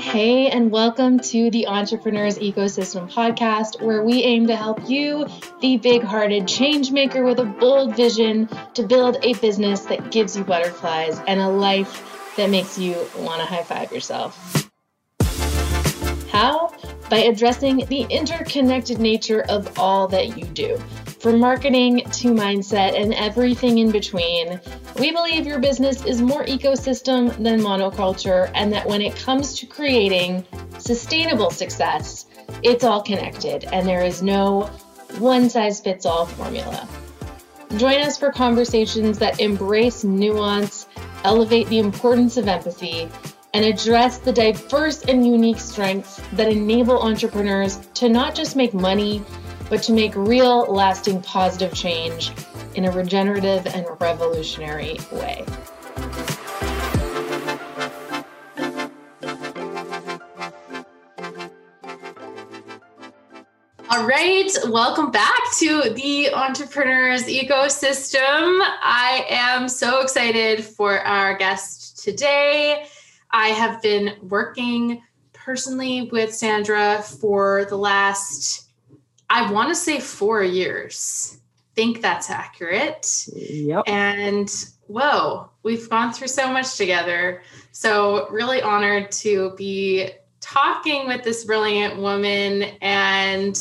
Hey, and welcome to the Entrepreneurs Ecosystem podcast, where we aim to help you, the big hearted change maker with a bold vision, to build a business that gives you butterflies and a life that makes you want to high five yourself. How? By addressing the interconnected nature of all that you do from marketing to mindset and everything in between, we believe your business is more ecosystem than monoculture, and that when it comes to creating sustainable success, it's all connected and there is no one size fits all formula. Join us for conversations that embrace nuance, elevate the importance of empathy, and address the diverse and unique strengths that enable entrepreneurs to not just make money but to make real, lasting, positive change in a regenerative and revolutionary way. All right, welcome back to the Entrepreneurs Ecosystem. I am so excited for our guest today. I have been working personally with Sandra for the last I want to say four years. Think that's accurate. Yep. And whoa, we've gone through so much together. So, really honored to be talking with this brilliant woman. And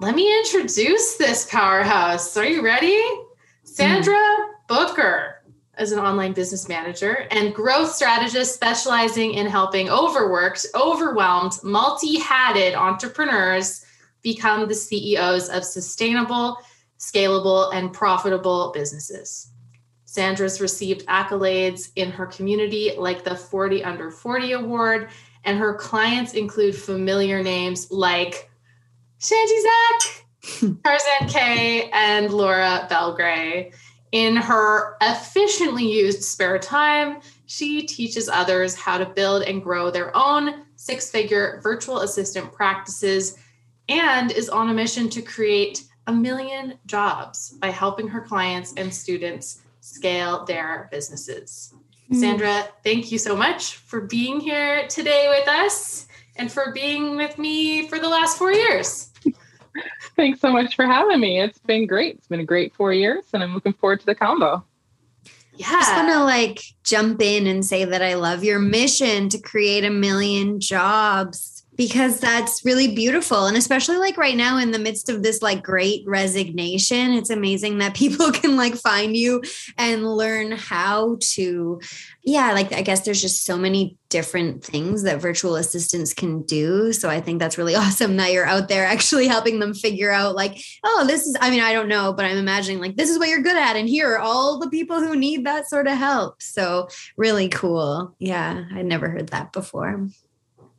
let me introduce this powerhouse. Are you ready? Sandra mm. Booker is an online business manager and growth strategist specializing in helping overworked, overwhelmed, multi hatted entrepreneurs become the CEOs of sustainable, scalable, and profitable businesses. Sandra's received accolades in her community like the 40 Under 40 Award, and her clients include familiar names like Shanti Zach, Tarzan Kay, and Laura Belgray. In her efficiently used spare time, she teaches others how to build and grow their own six figure virtual assistant practices and is on a mission to create a million jobs by helping her clients and students scale their businesses. Mm. Sandra, thank you so much for being here today with us and for being with me for the last four years. Thanks so much for having me. It's been great. It's been a great four years, and I'm looking forward to the combo. Yeah. I just want to like jump in and say that I love your mission to create a million jobs because that's really beautiful. And especially like right now in the midst of this like great resignation it's amazing that people can like find you and learn how to yeah like i guess there's just so many different things that virtual assistants can do. So i think that's really awesome that you're out there actually helping them figure out like oh this is i mean i don't know but i'm imagining like this is what you're good at and here are all the people who need that sort of help. So really cool. Yeah i'd never heard that before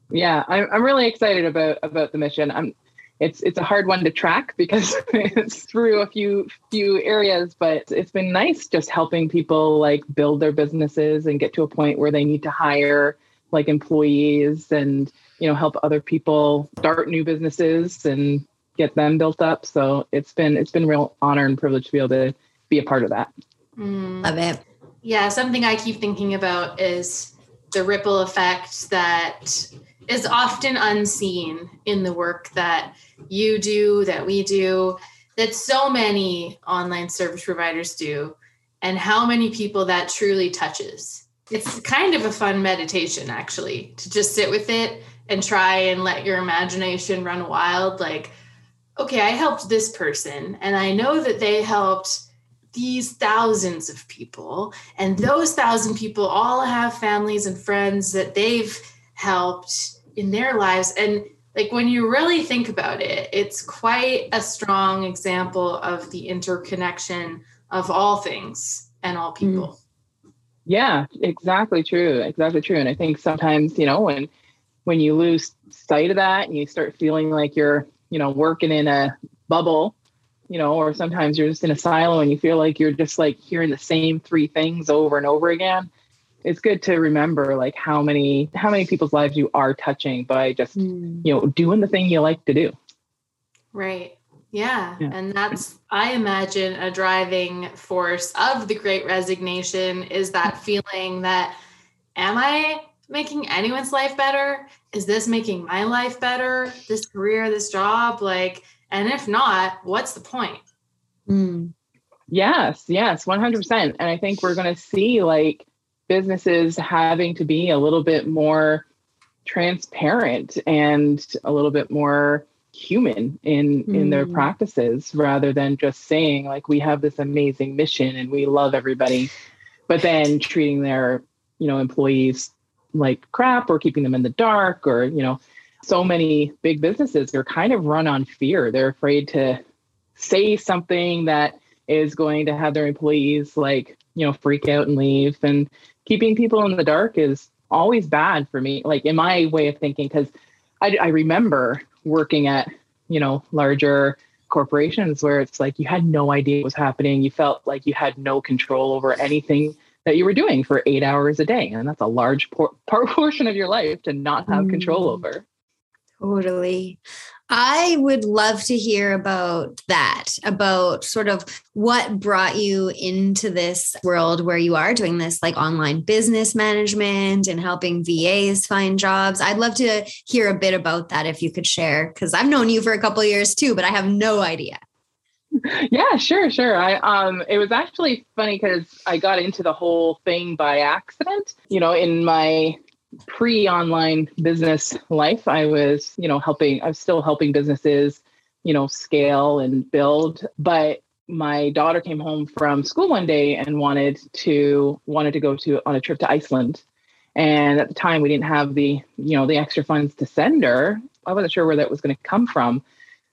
yeah, I'm, I'm really excited about about the mission. I'm it's it's a hard one to track because it's through a few few areas, but it's been nice just helping people like build their businesses and get to a point where they need to hire like employees and you know help other people start new businesses and get them built up. So it's been it's been real honor and privilege to be able to be a part of that. Mm. Love it. Yeah, something I keep thinking about is the ripple effect that is often unseen in the work that you do, that we do, that so many online service providers do, and how many people that truly touches. It's kind of a fun meditation, actually, to just sit with it and try and let your imagination run wild. Like, okay, I helped this person, and I know that they helped these thousands of people, and those thousand people all have families and friends that they've helped in their lives. And like when you really think about it it's quite a strong example of the interconnection of all things and all mm. people. Yeah exactly true exactly true. And i think sometimes you know when when you lose sight of that and you start feeling like you're you know working in a bubble you know or sometimes you're just in a silo and you feel like you're just like hearing the same three things over and over again it's good to remember like how many how many people's lives you are touching by just mm. you know doing the thing you like to do right Yeah. yeah. And that's, I imagine, a driving force of the great resignation is that feeling that, am I making anyone's life better? Is this making my life better? This career, this job? Like, and if not, what's the point? Mm. Yes, yes, 100%. And I think we're going to see like businesses having to be a little bit more transparent and a little bit more human in mm. in their hmm. practices rather than just saying like we have this amazing mission and we love everybody but then treating their you know employees like crap or keeping them in the dark or you know so many big businesses are kind of run on fear they're afraid to say something that is going to have their employees like you know freak out and leave and keeping people in the dark is always bad for me like in my way of thinking because I, I remember working at you know larger corporations where it's like you had no idea what was happening. You felt like you had no control over anything that you were doing for eight hours a day and that's a large por- portion of your life to not have mm. control over. Totally I would love to hear about that, about sort of what brought you into this world where you are doing this like online business management and helping VAs find jobs. I'd love to hear a bit about that if you could share, because I've known you for a couple years too, but I have no idea. Yeah, sure, sure. I um it was actually funny because I got into the whole thing by accident. You know, in my pre-online business life. I was you know helping i was still helping businesses you know scale and build but my daughter came home from school one day and wanted to wanted to go to on a trip to iceland. And at the time we didn't have the you know the extra funds to send her. I wasn't sure where that was going to come from.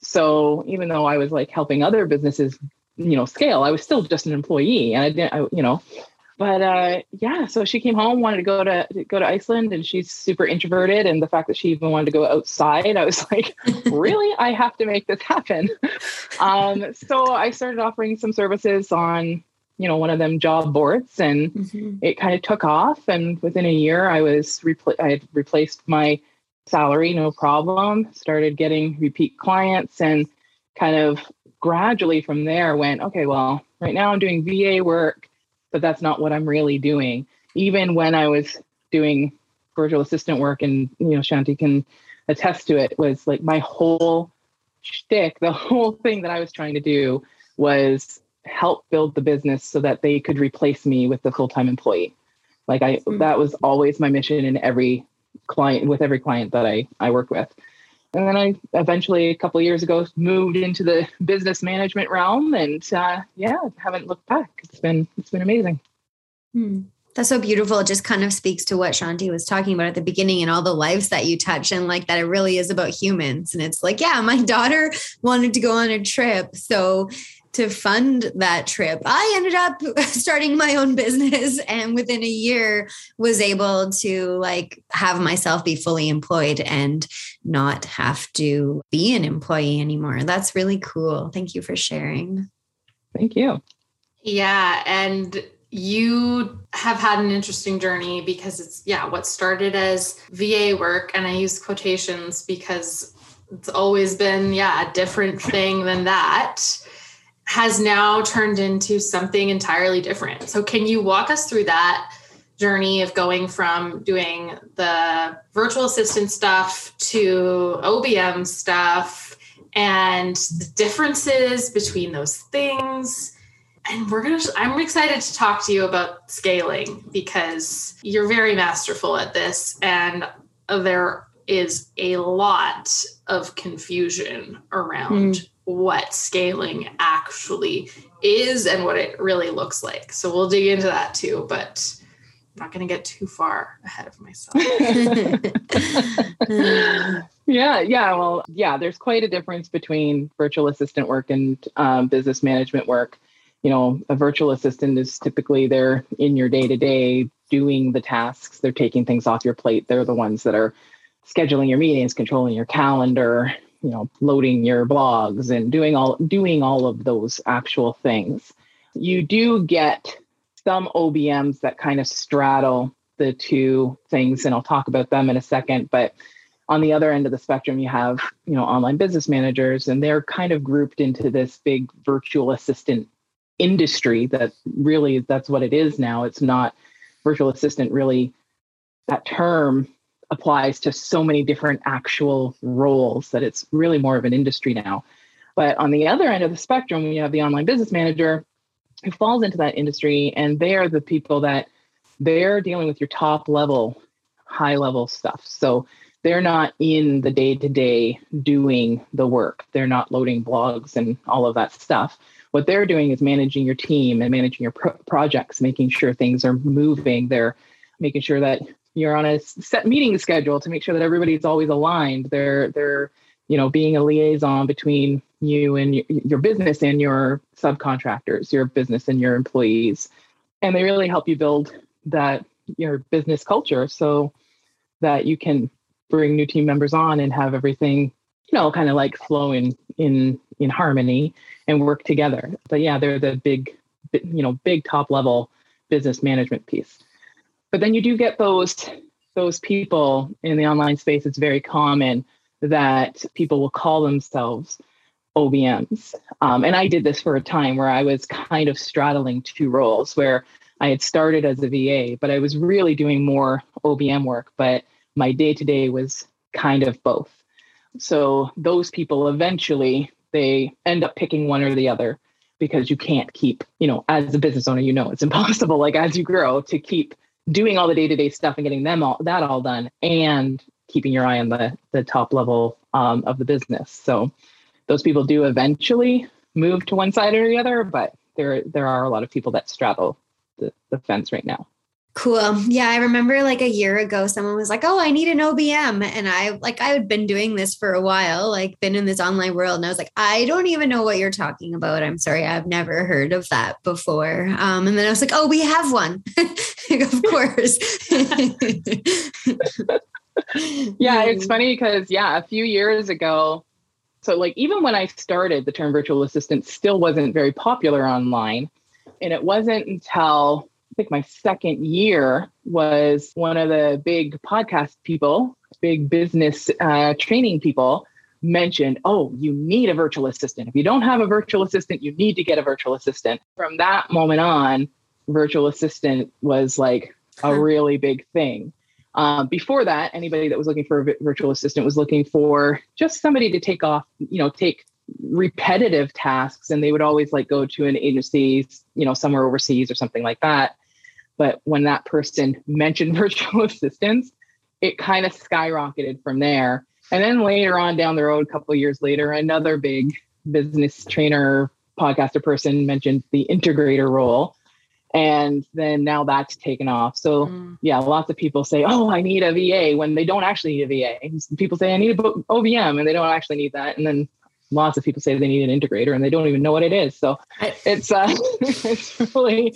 So even though i was like helping other businesses you know scale i was still just an employee. And i didn't I, you know but uh, yeah, so she came home, wanted to go to, to, go to Iceland, and she's super introverted. And the fact that she even wanted to go outside, I was like, really, I have to make this happen. Um, so I started offering some services on, you know, one of them job boards, and mm-hmm. it kind of took off. And within a year, I was repl- I had replaced my salary, no problem. Started getting repeat clients, and kind of gradually from there went, okay, well, right now I'm doing VA work but that's not what I'm really doing. Even when I was doing virtual assistant work, and you know, Shanti can attest to it, was like my whole shtick, the whole thing that I was trying to do was help build the business so that they could replace me with the full-time employee. Like I mm-hmm. that was always my mission in every client with every client that I I work with. And then I eventually, a couple years ago, moved into the business management realm, and uh, yeah, haven't looked back. It's been it's been amazing. Hmm. That's so beautiful. It just kind of speaks to what Shanti was talking about at the beginning and all the lives that you touch, and like that it really is about humans. And it's like, yeah, my daughter wanted to go on a trip, so to fund that trip. I ended up starting my own business and within a year was able to like have myself be fully employed and not have to be an employee anymore. That's really cool. Thank you for sharing. Thank you. Yeah, and you have had an interesting journey because it's yeah, what started as VA work and I use quotations because it's always been yeah, a different thing than that has now turned into something entirely different. So, can you walk us through that journey of going from doing the virtual assistant stuff to OBM stuff and the differences between those things? And we're to, I'm excited to talk to you about scaling because you're very masterful at this. And there is a lot of confusion around mm what scaling actually is and what it really looks like. So we'll dig into that too, but I'm not going to get too far ahead of myself. yeah, yeah. Well, yeah, there's quite a difference between virtual assistant work and um, business management work. You know, a virtual assistant is typically they're in your day to day doing the tasks, they're taking things off your plate. They're the ones that are scheduling your meetings, controlling your calendar, you know loading your blogs and doing all doing all of those actual things you do get some obms that kind of straddle the two things and i'll talk about them in a second but on the other end of the spectrum, you have, you know, online business managers, and they're kind of grouped into this big virtual assistant industry that really that's what it is now. It's not virtual assistant really that term applies to so many different actual roles that it's really more of an industry now. But on the other end of the spectrum, you have the online business manager who falls into that industry, and they are the people that they're dealing with your top level, high level stuff. So they're not in the day to day doing the work. They're not loading blogs and all of that stuff. What they're doing is managing your team and managing your pro- projects, making sure things are moving. They're making sure that you're on a set meeting schedule to make sure that everybody's always aligned. They're they're you know being a liaison between you and your business and your subcontractors, your business and your employees, and they really help you build that your business culture so that you can bring new team members on and have everything you know kind of like flow in in in harmony and work together. But yeah they're the big you know big top level business management piece but then you do get those those people in the online space. It's very common that people will call themselves OBMs. Um, and I did this for a time where I was kind of straddling two roles where I had started as a VA, but I was really doing more OBM work, but my day to day was kind of both. So those people eventually they end up picking one or the other because you can't keep, you know, as a business owner, you know, it's impossible like as you grow to keep doing all the day-to-day stuff and getting them all that all done and keeping your eye on the the top level um, of the business. So those people do eventually move to one side or the other but there there are a lot of people that straddle the, the fence right now Cool. Yeah, I remember like a year ago, someone was like, "Oh, I need an OBM," and I like I had been doing this for a while, like been in this online world, and I was like, "I don't even know what you're talking about. I'm sorry, I've never heard of that before." Um, and then I was like, "Oh, we have one, of course." yeah, it's funny because yeah, a few years ago, so like even when I started, the term virtual assistant still wasn't very popular online, and it wasn't until think my second year was one of the big podcast people, big business uh, training people mentioned, oh, you need a virtual assistant. If you don't have a virtual assistant, you need to get a virtual assistant. From that moment on, virtual assistant was like a really big thing. Um, before that, anybody that was looking for a virtual assistant was looking for just somebody to take off, you know, take repetitive tasks and they would always like go to an agency you know somewhere overseas or something like that but when that person mentioned virtual assistants, it kind of skyrocketed from there. And then later on down the road, a couple of years later, another big business trainer, podcaster person mentioned the integrator role. And then now that's taken off. So, mm. yeah, lots of people say, Oh, I need a VA when they don't actually need a VA. People say, I need a OBM and they don't actually need that. And then lots of people say they need an integrator and they don't even know what it is. So, it's, uh, it's really,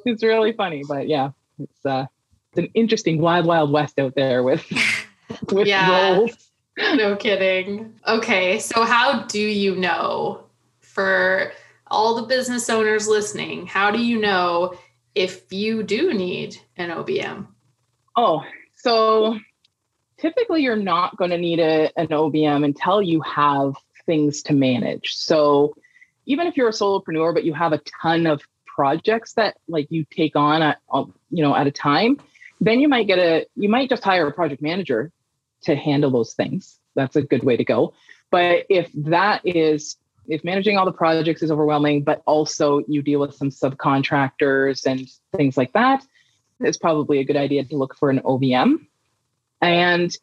it's really funny, but yeah, it's uh, it's an interesting wild, wild west out there with with yeah, roles. No kidding. Okay, so how do you know for all the business owners listening? How do you know if you do need an OBM? Oh, so typically you're not going to need a, an OBM until you have things to manage. So even if you're a solopreneur, but you have a ton of projects that like you take on at uh, you know at a time then you might get a you might just hire a project manager to handle those things. That's a good way to go. But if that is if managing all the projects is overwhelming but also you deal with some subcontractors and things like that it's probably a good idea to look for an obm and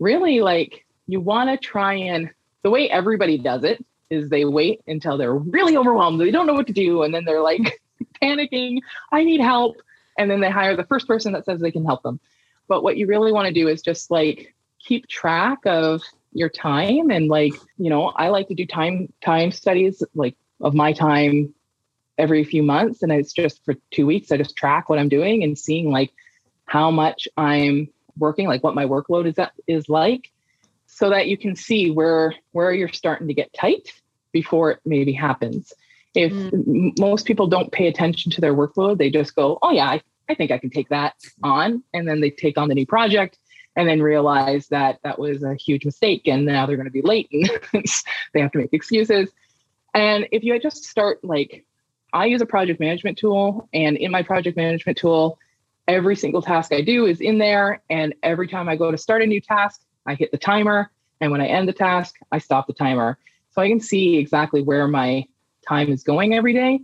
really like you want to try and the way everybody does it is they wait until they're really overwhelmed they don't know what to do and then they're like panicking. I need help. And then they hire the first person that says they can help them. But what you really want to do is just like keep track of your time and like, you know, I like to do time time studies like of my time every few months and it's just for 2 weeks I just track what I'm doing and seeing like how much I'm working, like what my workload is that is like so that you can see where where you're starting to get tight before it maybe happens if mm. most people don't pay attention to their workload, they just go, oh, yeah, I, I think I can take that on. And then they take on the new project and then realize that that was a huge mistake and now they're going to be late and they have to make excuses. And if you just start like, I use a project management tool, and in my project management tool, every single task I do is in there. And every time I go to start a new task, I hit the timer. And when I end the task, I stop the timer. So I can see exactly where my time is going every day.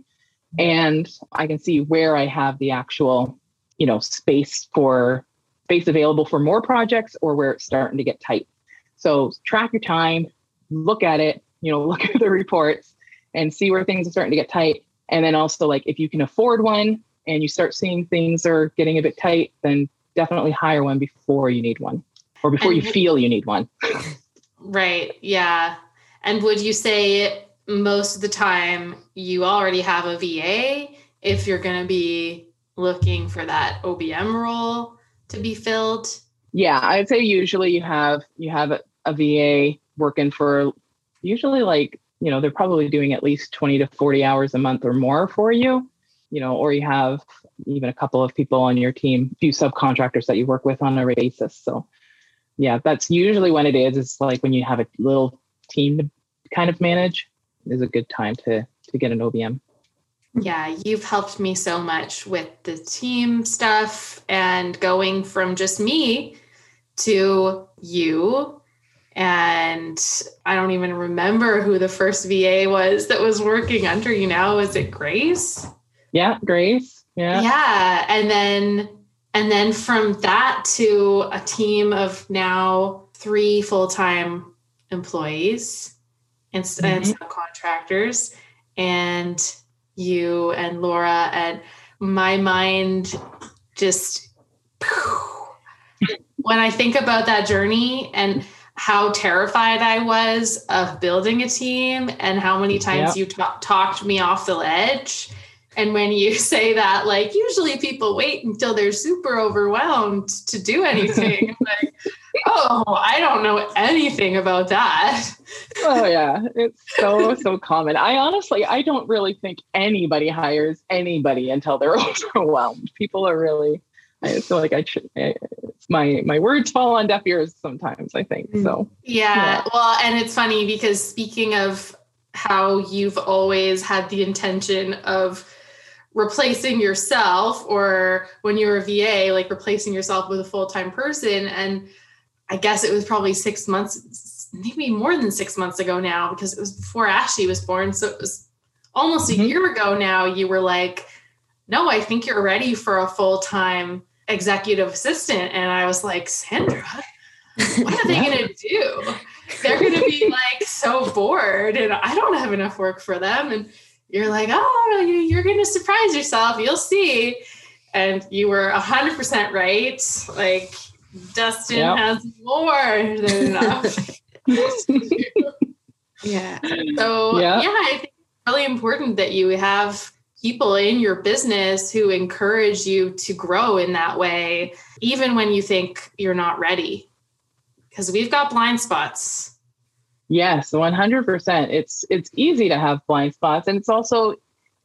And I can see where I have the actual, you know, space for space available for more projects or where it's starting to get tight. So track your time, look at it, you know, look at the reports and see where things are starting to get tight. And then also like if you can afford one and you start seeing things are getting a bit tight, then definitely hire one before you need one or before and you feel you need one. right. Yeah. And would you say most of the time you already have a VA if you're going to be looking for that OBM role? to be filled? Yeah, I'd say usually you have you have a, VA working for usually like you know they're probably doing at least 20 to 40 hours a month or more for you you know or you have even a couple of people on your team a few subcontractors that you work with on a basis so yeah that's usually when it is it's like when you have a little team to kind of manage is a good time to to get an obm yeah, you've helped me so much with the team stuff and going from just me to you. And I don't even remember who the first VA was that was working under you now. Is it Grace? Yeah, Grace. Yeah. Yeah. And then and then from that to a team of now three full-time employees and, mm-hmm. and subcontractors. And you and Laura, and my mind just when I think about that journey and how terrified I was of building a team and how many times yep. you t- talked me off the ledge. And when you say that, like usually people wait until they're super overwhelmed to do anything. like, oh, I don't know anything about that. oh yeah, it's so so common. I honestly, I don't really think anybody hires anybody until they're overwhelmed. People are really. I feel like I should. My my words fall on deaf ears sometimes. I think so. Mm. Yeah, yeah. Well, and it's funny because speaking of how you've always had the intention of replacing yourself or when you're a VA, like replacing yourself with a full time person. And I guess it was probably six months, maybe more than six months ago now, because it was before Ashley was born. So it was almost mm-hmm. a year ago now. You were like, no, I think you're ready for a full time executive assistant. And I was like, Sandra, what are they going to do? They're going to be like so bored and I don't have enough work for them. And you're like, oh, you're going to surprise yourself. You'll see. And you were 100% right. Like, Dustin yep. has more than enough. yeah. So, yeah, I think it's really important that you have people in your business who encourage you to grow in that way, even when you think you're not ready. Because we've got blind spots. Yes, 100%. It's it's easy to have blind spots and it's also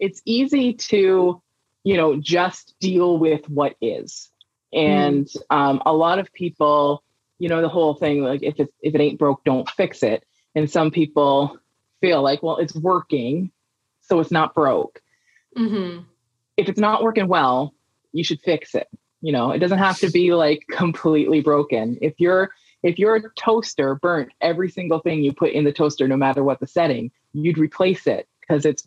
it's easy to, you know, just deal with what is. And mm. um, a lot of people, you know, the whole thing like if it if it ain't broke, don't fix it. And some people feel like, well, it's working, so it's not broke. Mm-hmm. If it's not working well, you should fix it. You know, it doesn't have to be like completely broken. If your if your toaster burnt every single thing you put in the toaster, no matter what the setting, you'd replace it because it's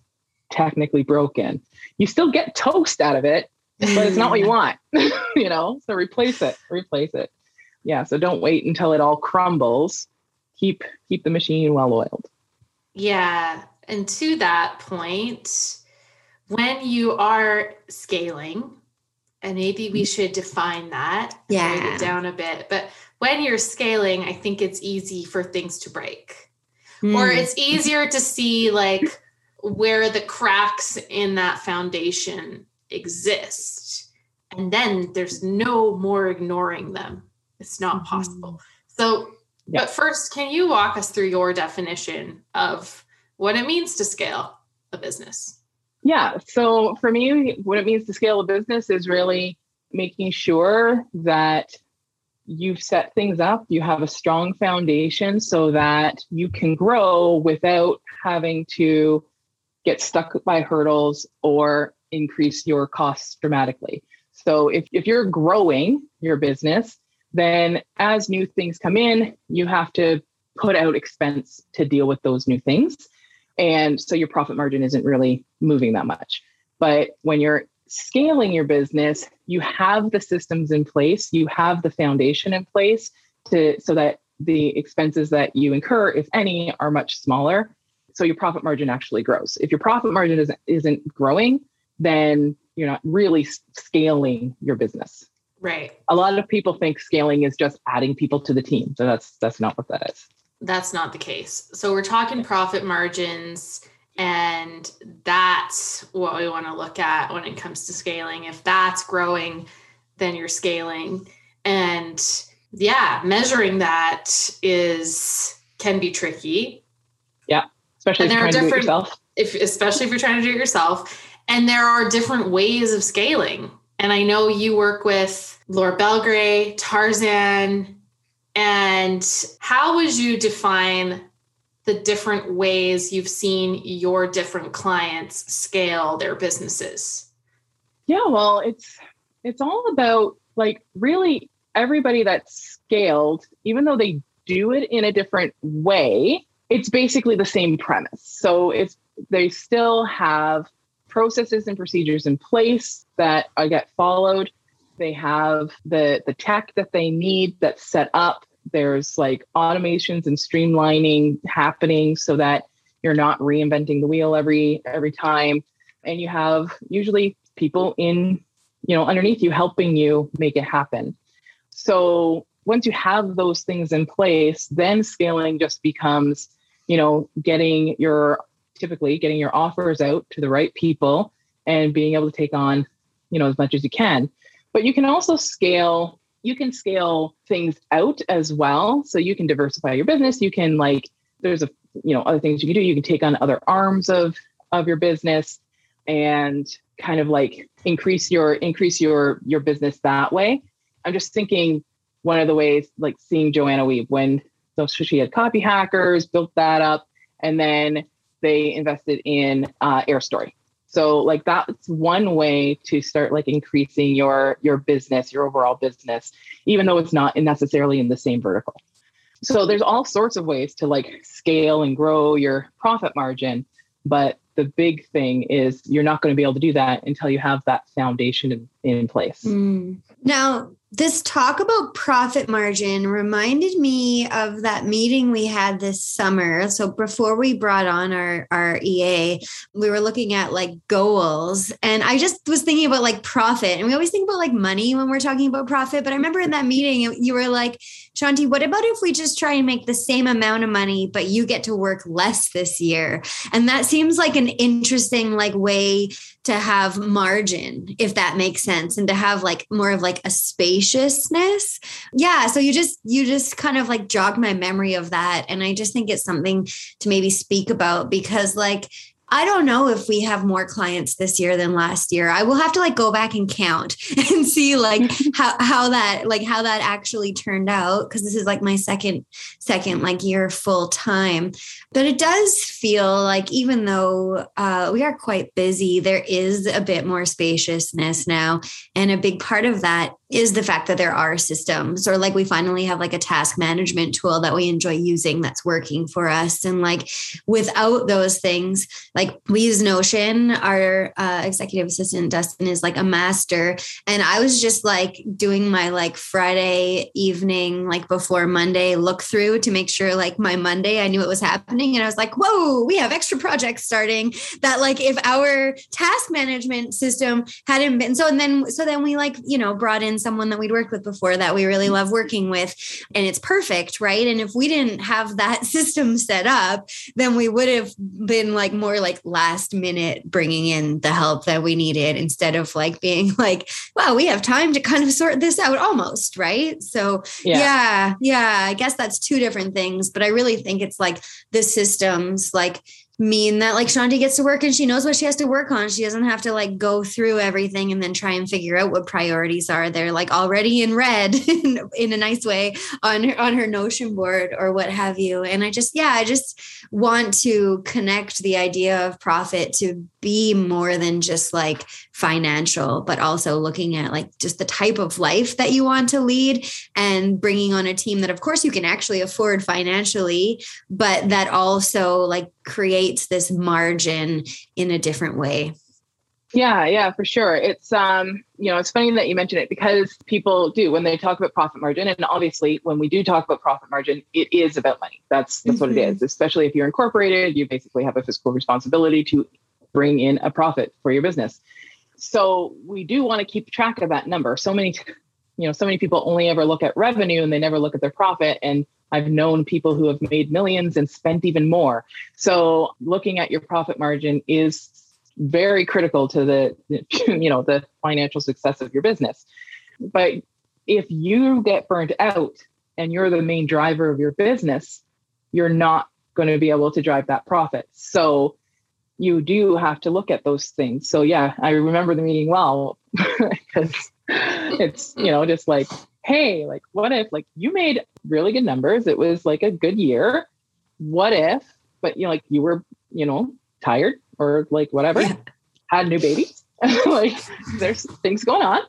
technically broken. You still get toast out of it, but it's not what you want, you know? So replace it, replace it. Yeah. So don't wait until it all crumbles. Keep keep the machine well oiled. Yeah. And to that point, when you are scaling, and maybe we should define that, yeah, break it down a bit. But when you're scaling, I think it's easy for things to break, mm. or it's easier to see like where the cracks in that foundation exist. And then there's no more ignoring them. It's not mm-hmm. possible. So yeah. but first can you walk us through your definition of what it means to scale a business? Yeah. So for me what it means to scale a business is really making sure that you've set things up, you have a strong foundation so that you can grow without having to get stuck by hurdles or increase your costs dramatically. So if, if you're growing your business, then as new things come in, you have to put out expense to deal with those new things. And so your profit margin isn't really moving that much. But when you're scaling your business, you have the systems in place, you have the foundation in place to so that the expenses that you incur, if any, are much smaller. So your profit margin actually grows. If your profit margin isn't, isn't growing, then you're not really scaling your business. Right. A lot of people think scaling is just adding people to the team. So that's that's not what that is. That's not the case. So we're talking profit margins and that's what we want to look at when it comes to scaling. If that's growing, then you're scaling. And yeah, measuring that is can be tricky. Yeah. Especially if you're trying to do it yourself. If, especially if you're trying to do it yourself. And there are different ways of scaling. And I know you work with Laura Belgray, Tarzan. And how would you define the different ways you've seen your different clients scale their businesses? Yeah, well, it's it's all about like really everybody that's scaled, even though they do it in a different way, it's basically the same premise. So it's they still have processes and procedures in place that I get followed. They have the the tech that they need that's set up. There's like automations and streamlining happening so that you're not reinventing the wheel every every time. And you have usually people in you know underneath you helping you make it happen. So once you have those things in place then scaling just becomes you know getting your typically getting your offers out to the right people and being able to take on you know as much as you can but you can also scale you can scale things out as well. So you can diversify your business. You can like there's a you know other things you can do. You can take on other arms of of your business and kind of like increase your increase your your business that way. I'm just thinking one of the ways like seeing Joanna Wiebe when so she had Copyhackers built that up and then they invested in uh, Airstory. So like that's one way to start like increasing your your business your overall business even though it's not necessarily in the same vertical. So there's all sorts of ways to like scale and grow your profit margin but the big thing is you're not going to be able to do that until you have that foundation in, in place. Mm. now this talk about profit margin reminded me of that meeting we had this summer. So before we brought on our, our EA, we were looking at like goals. And I just was thinking about like profit. And we always think about like money when we're talking about profit. But I remember in that meeting, you were like, Shanti, what about if we just try and make the same amount of money, but you get to work less this year? And that seems like an interesting like way to have margin, if that makes sense, and to have like more of like a spaciousness. Yeah. So you just, you just kind of like jogged my memory of that. And I just think it's something to maybe speak about because like I don't know if we have more clients this year than last year. I will have to like go back and count and see like how how that like how that actually turned out because this is like my second second like year full time. But it does feel like even though uh, we are quite busy, there is a bit more spaciousness now, and a big part of that is the fact that there are systems or like we finally have like a task management tool that we enjoy using that's working for us. And like without those things like we use notion. Our uh, executive assistant dustin is like a master. And i was just like doing my like friday evening like before monday look through to make sure like my monday i knew what was happening. And i was like whoa we have extra projects starting. That like if our task management system hadn't been so and then so then we like you know brought in someone that we'd worked with before that we really love working with and it's perfect right? And if we didn't have that system set up then we would have been like more like last minute bringing in the help that we needed instead of like being like wow we have time to kind of sort this out almost right? So yeah. yeah, yeah i guess that's two different things but i really think it's like the systems like mean that like Shanti gets to work and she knows what she has to work on. She doesn't have to like go through everything and then try and figure out what priorities are. They're like already in red in, a nice way on her on her notion board or what have you. And I just yeah, I just want to connect the idea of profit to be more than just like financial, but also looking at like just the type of life that you want to lead and bringing on a team that, of course, you can actually afford financially, but that also like creates this margin in a different way. Yeah, yeah, for sure. It's um, you know, it's funny that you mention it because people do when they talk about profit margin, and obviously when we do talk about profit margin, it is about money. That's that's mm-hmm. what it mm-hmm. Especially if you're incorporated, you basically have a fiscal responsibility to bring in a profit for your business. So we do want to keep track of that number. So many, you know, so many people only ever look at revenue and they never look at their profit. And I've known people who have made millions and spent even more. So looking at your profit margin is very critical to the, you know, the financial success of your business. But if you get burnt out and you're the main driver of your business, you're not going to be able to drive that profit. So you do have to look at those things. So yeah, I remember the meeting well because it's, you know, just like, hey, like what if like you made really good numbers? It was like a good year. What if, but you know, like you were, you know, tired or like whatever, yeah. had new babies. like there's things going on.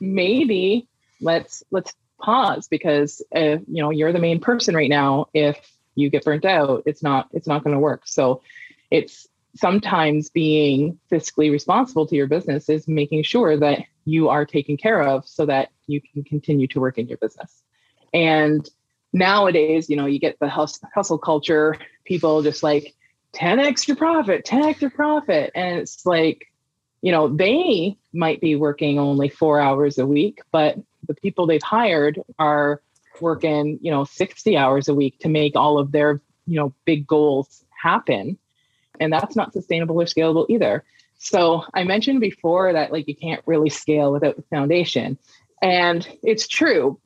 Maybe let's let's pause because if you know you're the main person right now, if you get burnt out, it's not it's not going to work. So it's sometimes being fiscally responsible to your business is making sure that you are taken care of so that you can continue to work in your business. And nowadays, you know, you get the hustle, hustle culture, people just like 10 extra profit, 10 extra profit. And it's like, you know, they might be working only four hours a week, but the people they've hired are working, you know, 60 hours a week to make all of their, you know, big goals happen and that's not sustainable or scalable either. So I mentioned before that like you can't really scale without the foundation. And it's true,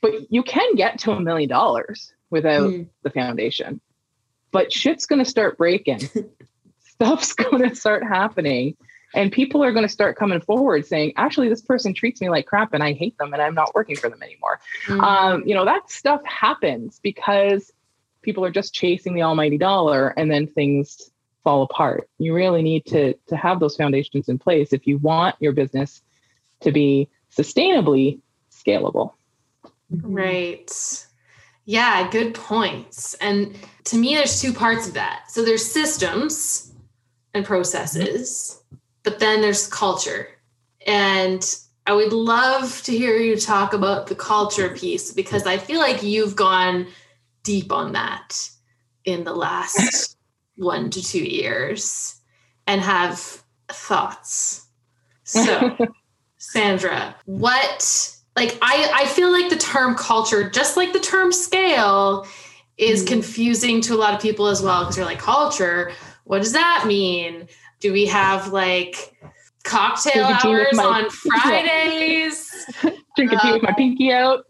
but you can get to a million dollars without mm. the foundation. But shit's going to start breaking. Stuff's going to start happening. And people are going to start coming forward saying, actually, this person treats me like crap and I hate them and I'm not working for them anymore. Mm. Um, you know, that stuff happens because people are just chasing the almighty dollar and then things fall apart. You really need to to have those foundations in place if you want your business to be sustainably scalable. Right. Yeah, good points. And to me there's two parts of that. So there's systems and processes, but then there's culture. And I would love to hear you talk about the culture piece because I feel like you've gone deep on that in the last one to two years and have thoughts. So, Sandra, what like I I feel like the term culture, just like the term scale, is mm. confusing to a lot of people as well because you're like culture. What does that mean? Do we have like cocktail hours my, on Fridays? Drink a tea um, with my pinky out.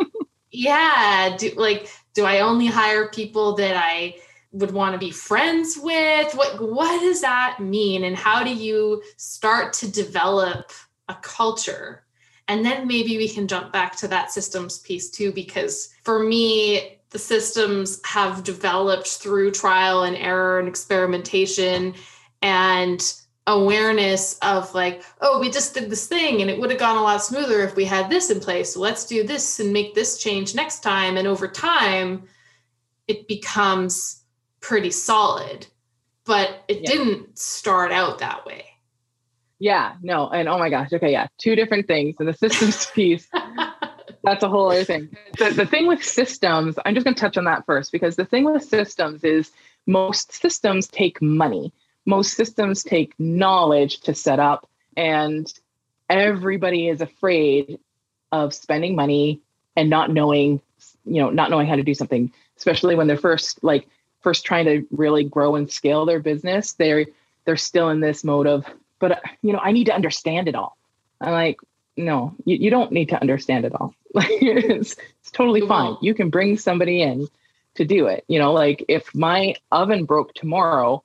yeah. Do like do I only hire people that I would want to be friends with what what does that mean and how do you start to develop a culture and then maybe we can jump back to that systems piece too because for me the systems have developed through trial and error and experimentation and awareness of like oh we just did this thing and it would have gone a lot smoother if we had this in place so let's do this and make this change next time and over time it becomes pretty solid, but it yeah. didn't start out that way. Yeah, no. And oh my gosh, okay, yeah, two different things. And the systems piece, that's a whole other thing. The, the thing with systems, I'm just going to touch on that first because the thing with systems is most systems take money. Most systems take knowledge to set up, and everybody is afraid of spending money and not knowing, you know, not knowing how to do something, especially when they're first like first trying to really grow and scale their business, they're they're still in this mode of, but you know, I need to understand it all. I'm like, no, you, you don't need to understand it all. Like it's, it's totally fine. You can bring somebody in to do it. You know, like if my oven broke tomorrow,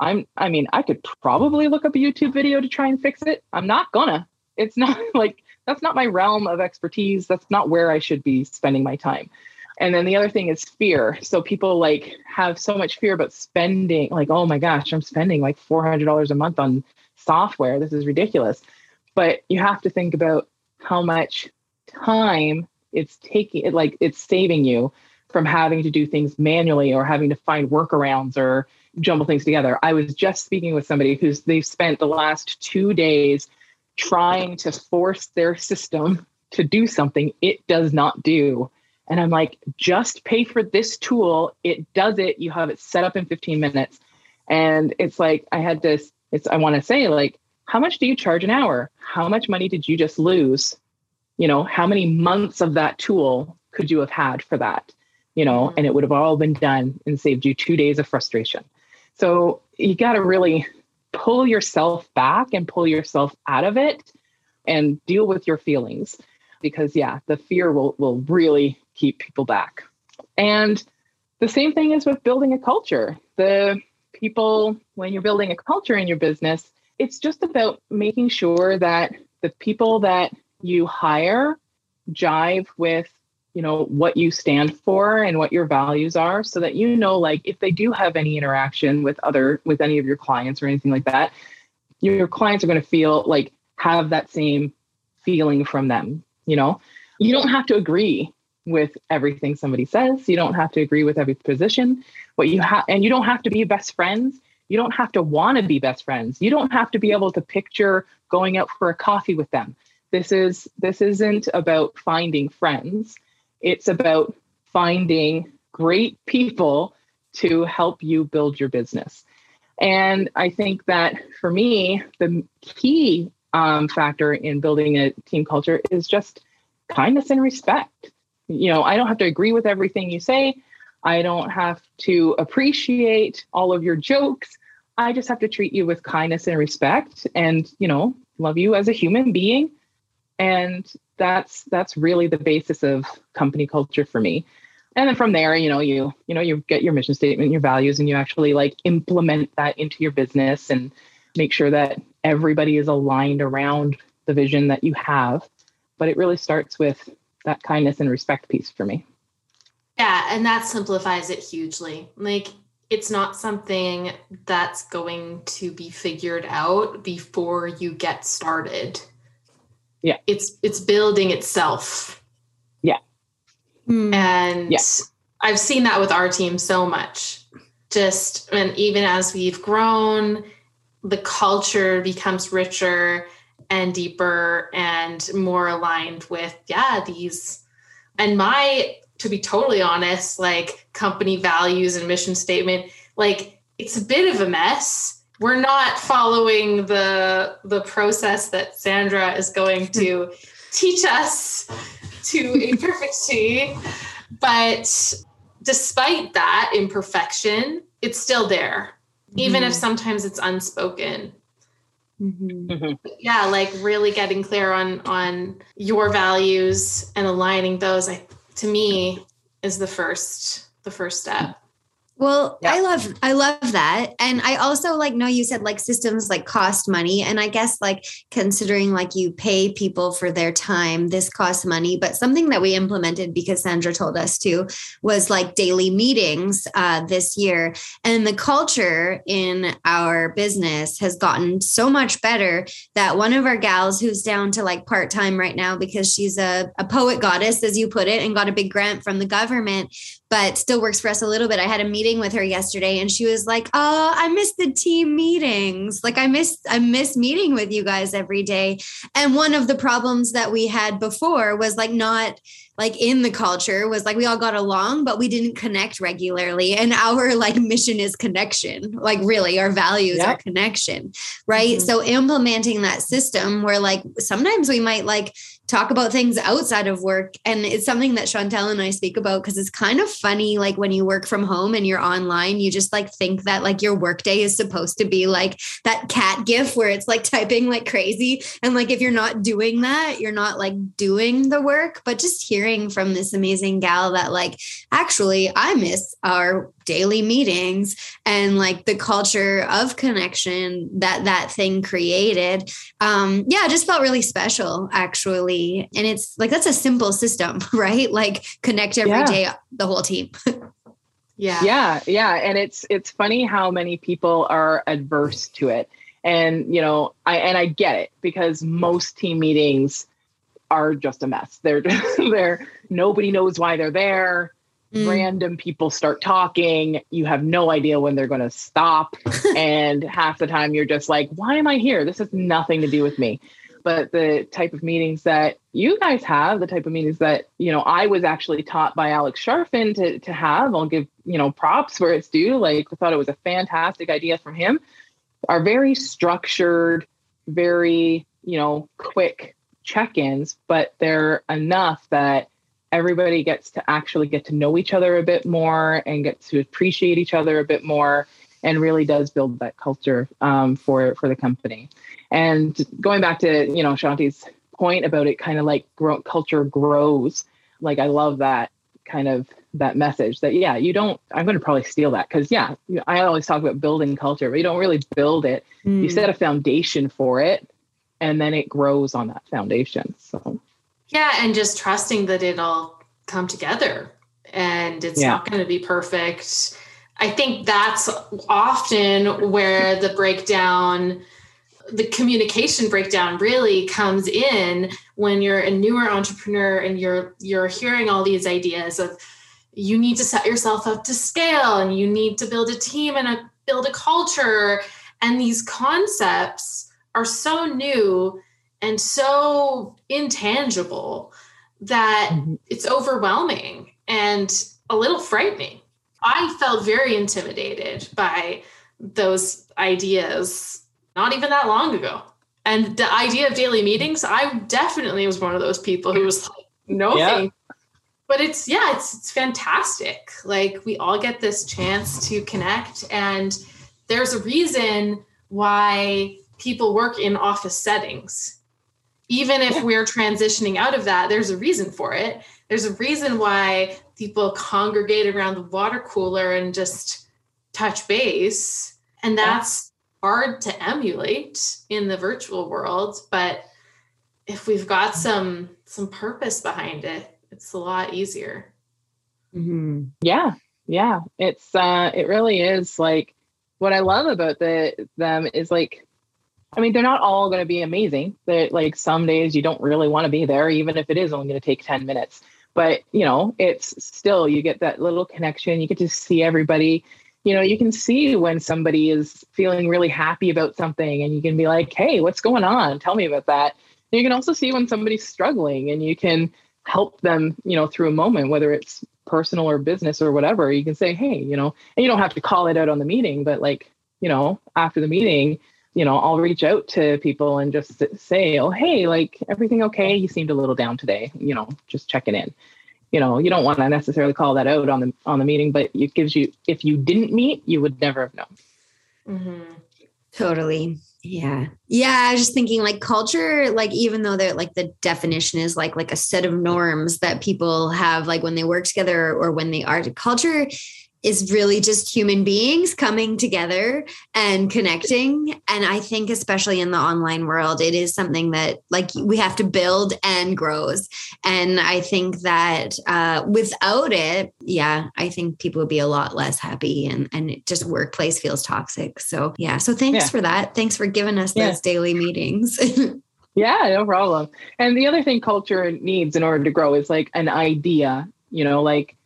I'm I mean, I could probably look up a YouTube video to try and fix it. I'm not gonna. It's not like that's not my realm of expertise. That's not where I should be spending my time. And then the other thing is fear. So people like have so much fear about spending, like, oh my gosh, I'm spending like $400 a month on software. This is ridiculous. But you have to think about how much time it's taking, it like it's saving you from having to do things manually or having to find workarounds or jumble things together. I was just speaking with somebody who's they've spent the last two days trying to force their system to do something it does not do. And I'm like, just pay for this tool. It does it. You have it set up in 15 minutes. And it's like, I had this, it's, I want to say, like, how much do you charge an hour? How much money did you just lose? You know, how many months of that tool could you have had for that? You know, mm-hmm. and it would have all been done and saved you two days of frustration. So you got to really pull yourself back and pull yourself out of it and deal with your feelings because yeah the fear will will really keep people back. And the same thing is with building a culture. The people when you're building a culture in your business it's just about making sure that the people that you hire jive with you know what you stand for and what your values are so that you know like if they do have any interaction with other with any of your clients or anything like that your clients are going to feel like have that same feeling from them you know? You don't have to agree with everything somebody says. You don't have to agree with every position. What you have and you don't have to be best friends. You don't have to want to be best friends. You don't have to be able to picture going out for a coffee with them. This is this isn't about finding friends. It's about finding great people to help you build your business. And I think that for me, the key um, factor in building a team culture is just kindness and respect. You know, I don't have to agree with everything you say. I don't have to appreciate all of your jokes. I just have to treat you with kindness and respect and, you know, love you as a human being and that's that's really the basis of company culture for me and then from there you know you you know you get your mission statement your values and you actually like implement that into your business and make sure that everybody is aligned around the vision that you have but it really starts with that kindness and respect piece for me. Yeah and that simplifies it hugely. Like it's not something that's going to be figured out before you get started. Yeah. It's it's building itself. Yeah. Hmm. and yeah. i've seen that with our team so much. Just and even as we've grown the culture becomes richer and deeper and more aligned with yeah these and my to be totally honest like company values and mission statement like it's a bit of a mess we're not following the the process that Sandra is going to teach us to a perfect T. But despite that imperfection, it's still there, mm-hmm. even if mm-hmm. sometimes it's unspoken. Mm-hmm. mm-hmm. Yeah, like really getting clear on on your values and aligning those. I to me is the first the first step. Well, yeah. I love I love that. And I also like know you said like systems like cost money and I guess like considering like you pay people for their time, this costs money, but something that we implemented because Sandra told us to was like daily meetings uh, this year and the culture in our business has gotten so much better that one of our gals who's down to like part-time right now because she's a, a poet goddess as you put it and got a big grant from the government but still works for us a little bit. I had a meeting with her yesterday and she was like, "Oh, I miss the team meetings. Like I miss I miss meeting with you guys every day." And one of the problems that we had before was like not like in the culture was like we all got along but we didn't connect regularly and our like mission is connection like really our values yep. are connection right mm-hmm. so implementing that system where like sometimes we might like talk about things outside of work. And it's something that Chantel and I speak about because it's kind of funny. Like when you work from home and you're online, you just like think that like your workday is supposed to be like that cat gif where it's like typing like crazy. And like if you're not doing that, you're not like doing the work. But just hearing from this amazing gal that like actually I miss our daily meetings and like the culture of connection that that thing created. Um yeah, it just felt really special actually. And it's like that's a simple system, right? Like connect every yeah. day, the whole team. yeah. Yeah, yeah, and it's it's funny how many people are adverse to it and you know i and i get it because most team meetings are just a mess they're just, they're nobody knows why they're there mm. random people start talking you have no idea when they're going to stop and half the time you're just like why am i here this has nothing to do with me but the type of meetings that you guys have the type of meetings that you know i was actually taught by alex charfen to, to have i'll give you know props where it's due like i thought it was a fantastic idea from him are very structured, very, you know, quick check-ins, but they're enough that everybody gets to actually get to know each other a bit more and get to appreciate each other a bit more and really does build that culture um, for for the company. And going back to you know shanti's point about it kind of like grow, culture grows like i love that kind of that message that yeah you don't i'm going to probably steal that because yeah i always talk about building culture but you don't really build it. Mm. you set a foundation for it and then it grows on that foundation so yeah and just trusting that it'll come together and it's yeah. not going to be perfect i think that's often where the breakdown the communication breakdown really comes in when you're a newer entrepreneur and you're you're hearing all these ideas of you need to set yourself up to scale and you need to build a team and a, build a culture. And these concepts are so new and so intangible that mm-hmm. it's overwhelming and a little frightening. I felt very intimidated by those ideas not even that long ago. And the idea of daily meetings, I definitely was one of those people who was like, no yeah. but it's yeah it's it's fantastic like we all get this chance to connect and there's a reason why people work in office settings even if we're transitioning out of that there's a reason for it there's a reason why people congregate around the water cooler and just touch base and that's hard to emulate in the virtual world but if we've got some some purpose behind it it's a lot easier. Mm-hmm. Yeah, yeah. It's uh, it really is like what I love about the them is like, I mean, they're not all going to be amazing. That like some days you don't really want to be there, even if it is only going to take ten minutes. But you know, it's still you get that little connection. You get to see everybody. You know, you can see when somebody is feeling really happy about something, and you can be like, "Hey, what's going on? Tell me about that." And you can also see when somebody's struggling, and you can help them, you know, through a moment, whether it's personal or business or whatever, you can say, hey, you know, and you don't have to call it out on the meeting, but like, you know, after the meeting, you know, I'll reach out to people and just say, oh, hey, like everything okay? You seemed a little down today, you know, just checking in. You know, you don't want to necessarily call that out on the on the meeting, but it gives you if you didn't meet, you would never have known. Mm-hmm. Totally. Yeah. Yeah. I was just thinking like culture, like even though they're like the definition is like like a set of norms that people have like when they work together or when they are culture is really just human beings coming together and connecting. And i think especially in the online world it is something that like we have to build and grows. And i think that uh, without it yeah i think people would be a lot less happy and and just workplace feels toxic. So yeah. So thanks yeah. for that. Thanks for giving us yeah. those daily meetings. Yeah no problem. And the other thing culture needs in order to grow is like an idea you know like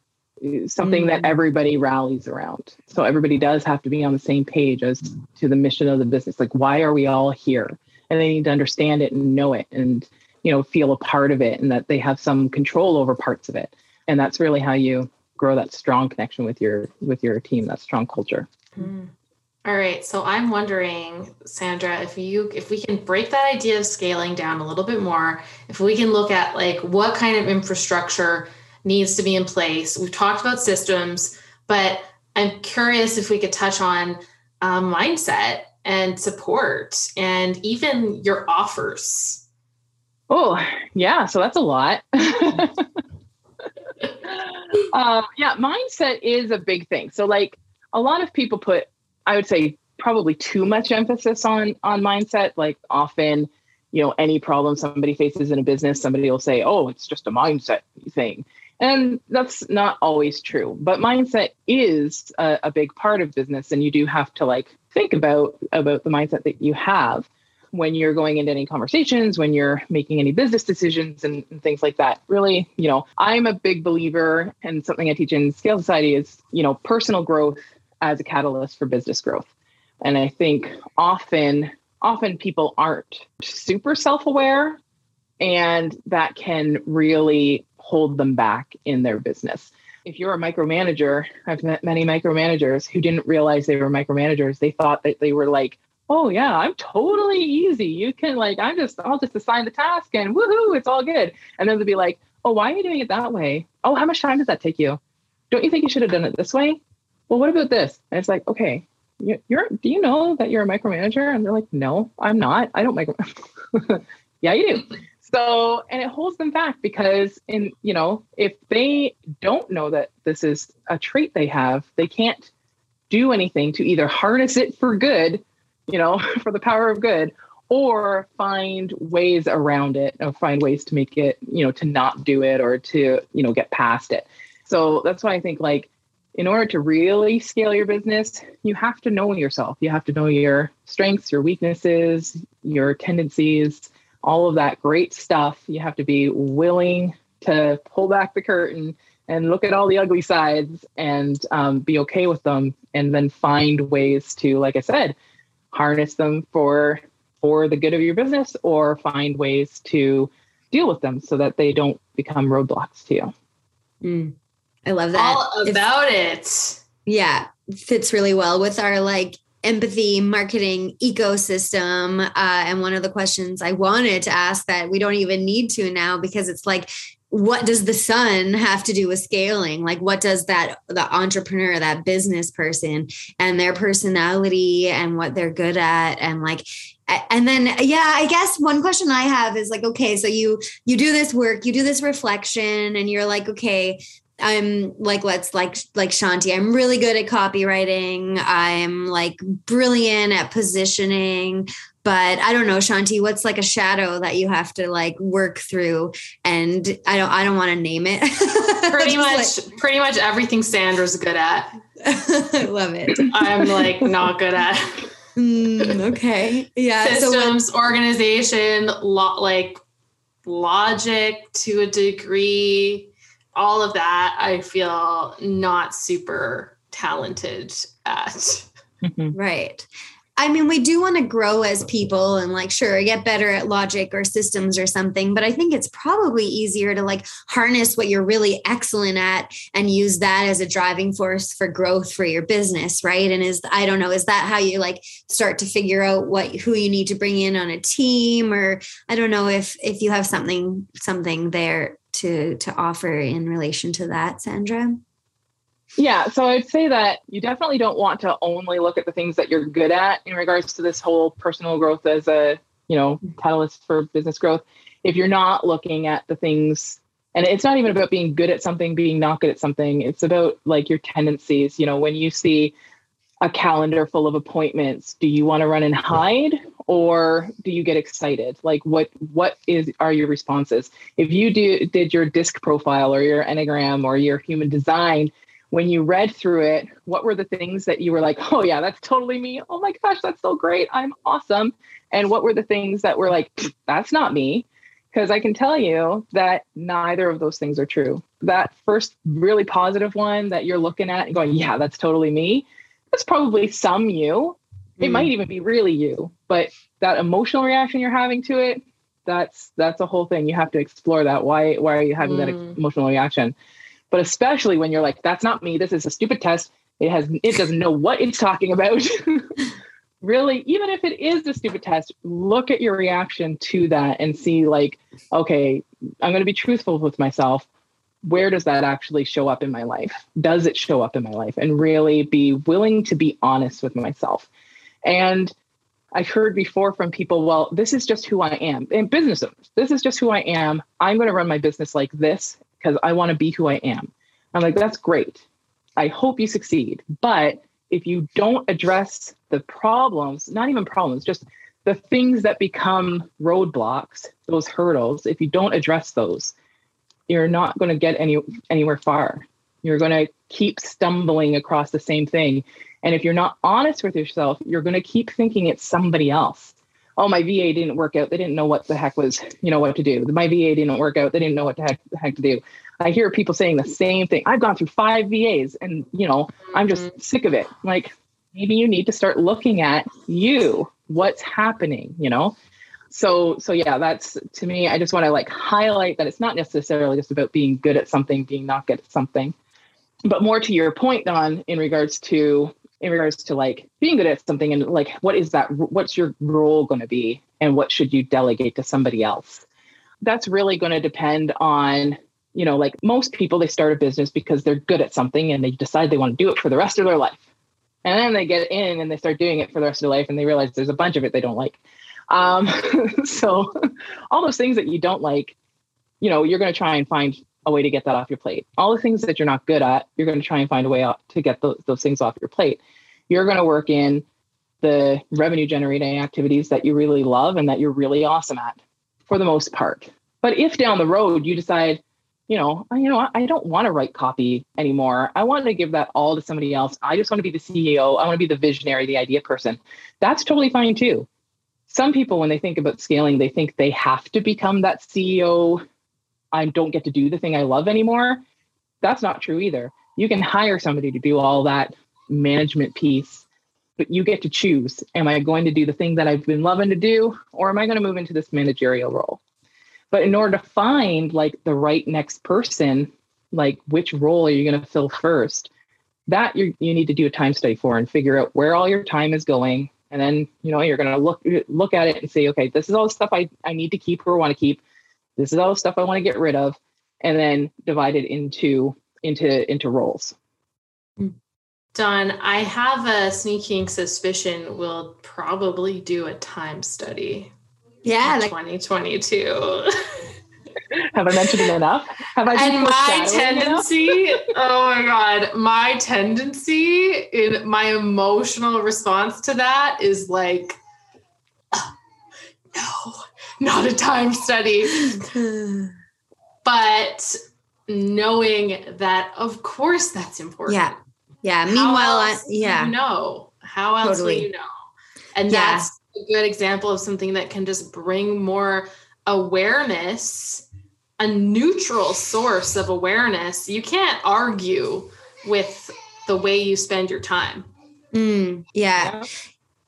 something that everybody rallies around. So everybody does have to be on the same page as to the mission of the business. Like, why are we all here? And they need to understand it and know it and, you know, feel a part of it and that they have some control over parts of it. And that's really how you grow that strong connection with your with your team, that strong culture. Mm. All right. So I'm wondering, Sandra, if you if we can break that idea of scaling down a little bit more, if we can look at like what kind of infrastructure needs to be in place. We've talked about systems, but I'm curious if we could touch on um, mindset and support and even your offers. Oh, yeah. So that's a lot. uh, yeah, mindset is a big thing. So, like, a lot of people put, I would say, probably too much emphasis on on mindset. Like, often, you know, any problem somebody faces in a business, somebody will say, "Oh, it's just a mindset thing," and that's not always true. But mindset is a, a big part of business, and you do have to like think about about the mindset that you have when you're going into any conversations, when you're making any business decisions and, and, things like that. Really, you know, I'm a big believer and something I teach in Scale Society is, you know, personal growth as a catalyst for business growth. And I think often, often people aren't super self-aware and that can really hold them back in their business. If you're a micromanager, I've met many micromanagers who didn't realize they were micromanagers. They thought that they were like oh yeah, I'm totally easy. You can like, I'm just, I'll just assign the task and woohoo, it's all good. And then they'll be like, oh, why are you doing it that way? Oh, how much time does that take you? Don't you think you should have done it this way? Well, what about this? And it's like, okay, you're, do you know that you're a micromanager? And they're like, no, I'm not. I don't micro. yeah, you do. So, and it holds them back because in, you know, if they don't know that this is a trait they have, they can't do anything to either harness it for good you know, for the power of good, or find ways around it or find ways to make it, you know, to not do it or to, you know, get past it. So that's why I think like in order to really scale your business, you have to know yourself. You have to know your strengths, your weaknesses, your tendencies, all of that great stuff. You have to be willing to pull back the curtain and look at all the ugly sides and um, be okay with them and then find ways to, like I said, harness them for for the good of your business or find ways to deal with them so that they don't become roadblocks to you. Mm, I love that. All about it's, it. Yeah, fits really well with our like empathy marketing ecosystem. Uh, and one of the questions I wanted to ask that we don't even need to now because it's like what does the sun have to do with scaling like what does that the entrepreneur that business person and their personality and what they're good at and like and then yeah i guess one question i have is like okay so you you do this work you do this reflection and you're like okay I'm like let's like like Shanti. I'm really good at copywriting. I'm like brilliant at positioning but I don't know, Shanti, what's like a shadow that you have to like work through? And I don't, I don't want to name it. pretty much, like, pretty much everything Sandra's good at. I love it. I'm like not good at. Mm, okay. Yeah. Systems, so when, organization, lo- like logic to a degree, all of that. I feel not super talented at. Mm-hmm. Right. I mean, we do want to grow as people and like, sure, get better at logic or systems or something. But I think it's probably easier to like harness what you're really excellent at and use that as a driving force for growth for your business. Right. And is, I don't know, is that how you like start to figure out what, who you need to bring in on a team? Or I don't know if, if you have something, something there to, to offer in relation to that, Sandra. Yeah, so I'd say that you definitely don't want to only look at the things that you're good at in regards to this whole personal growth as a, you know, catalyst for business growth. If you're not looking at the things and it's not even about being good at something, being not good at something. It's about like your tendencies. You know, when you see a calendar full of appointments, do you want to run and hide or do you get excited? Like what what is are your responses? If you do did your disc profile or your enneagram or your human design when you read through it, what were the things that you were like, oh, yeah, that's totally me. Oh my gosh, that's so great. I'm awesome. And what were the things that were like, that's not me? Because I can tell you that neither of those things are true. That first really positive one that you're looking at and going, yeah, that's totally me. That's probably some you. It might hmm. even be really you, but that emotional reaction you're having to it, that's that's a whole thing. You have to explore that. Why why are you having mm. that emotional reaction? but especially when you're like, that's not me. This is a stupid test. It has it doesn't know what it's talking about. really, even if it is a stupid test, look at your reaction to that and see like, okay, I'm going to be truthful with myself. Where does that actually show up in my life? Does it show up in my life? And really be willing to be honest with myself. And I've heard before from people, well, this is just who I am. And business owners, this is just who I am. I'm going to run my business like this because I want to be who I am. I'm like, that's great. I hope you succeed. But if you don't address the problems, not even problems, just the things that become roadblocks, those hurdles, if you don't address those, you're not going to get any anywhere far. You're going to keep stumbling across the same thing. And if you're not honest with yourself, you're going to keep thinking it's somebody else. Oh, my VA didn't work out. They didn't know what the heck was, you know, what to do. My VA didn't work out. They didn't know what the heck, the heck to do. I hear people saying the same thing. I've gone through five VAs and, you know, I'm just mm-hmm. sick of it. Like, maybe you need to start looking at you, what's happening, you know? So, so yeah, that's to me, I just want to like highlight that it's not necessarily just about being good at something, being not good at something, but more to your point, Dawn, in regards to, in regards to like being good at something and like, what is that, what's your role going to be and what should you delegate to somebody else? That's really going to depend on you know, like most people, they start a business because they're good at something and they decide they want to do it for the rest of their life. And then they get in and they start doing it for the rest of their life and they realize there's a bunch of it they don't like. Um, so, all those things that you don't like, you know, you're going to try and find a way to get that off your plate. All the things that you're not good at, you're going to try and find a way out to get those, those things off your plate. You're going to work in the revenue generating activities that you really love and that you're really awesome at for the most part. But if down the road you decide, you know, you know, I don't want to write copy anymore. I want to give that all to somebody else. I just want to be the CEO. I want to be the visionary, the idea person. That's totally fine too. Some people, when they think about scaling, they think they have to become that CEO. I don't get to do the thing I love anymore. That's not true either. You can hire somebody to do all that management piece, but you get to choose. Am I going to do the thing that I've been loving to do, or am I going to move into this managerial role? But in order to find like the right next person, like which role are you going to fill first? That you you need to do a time study for and figure out where all your time is going. And then, you know, you're going to look look at it and say, okay, this is all the stuff I, I need to keep or want to keep. This is all the stuff I want to get rid of. And then divide it into into into roles. Dawn, I have a sneaking suspicion we'll probably do a time study yeah, like 2022. Have I mentioned it enough? Have I and my tendency, oh my God, my tendency in my emotional response to that is like, oh, no, not a time study. but knowing that, of course, that's important. Yeah. Yeah. Meanwhile, I, yeah. you know, how else totally. will you know? And yeah. that's a good example of something that can just bring more awareness, a neutral source of awareness. You can't argue with the way you spend your time. Mm, yeah. yeah.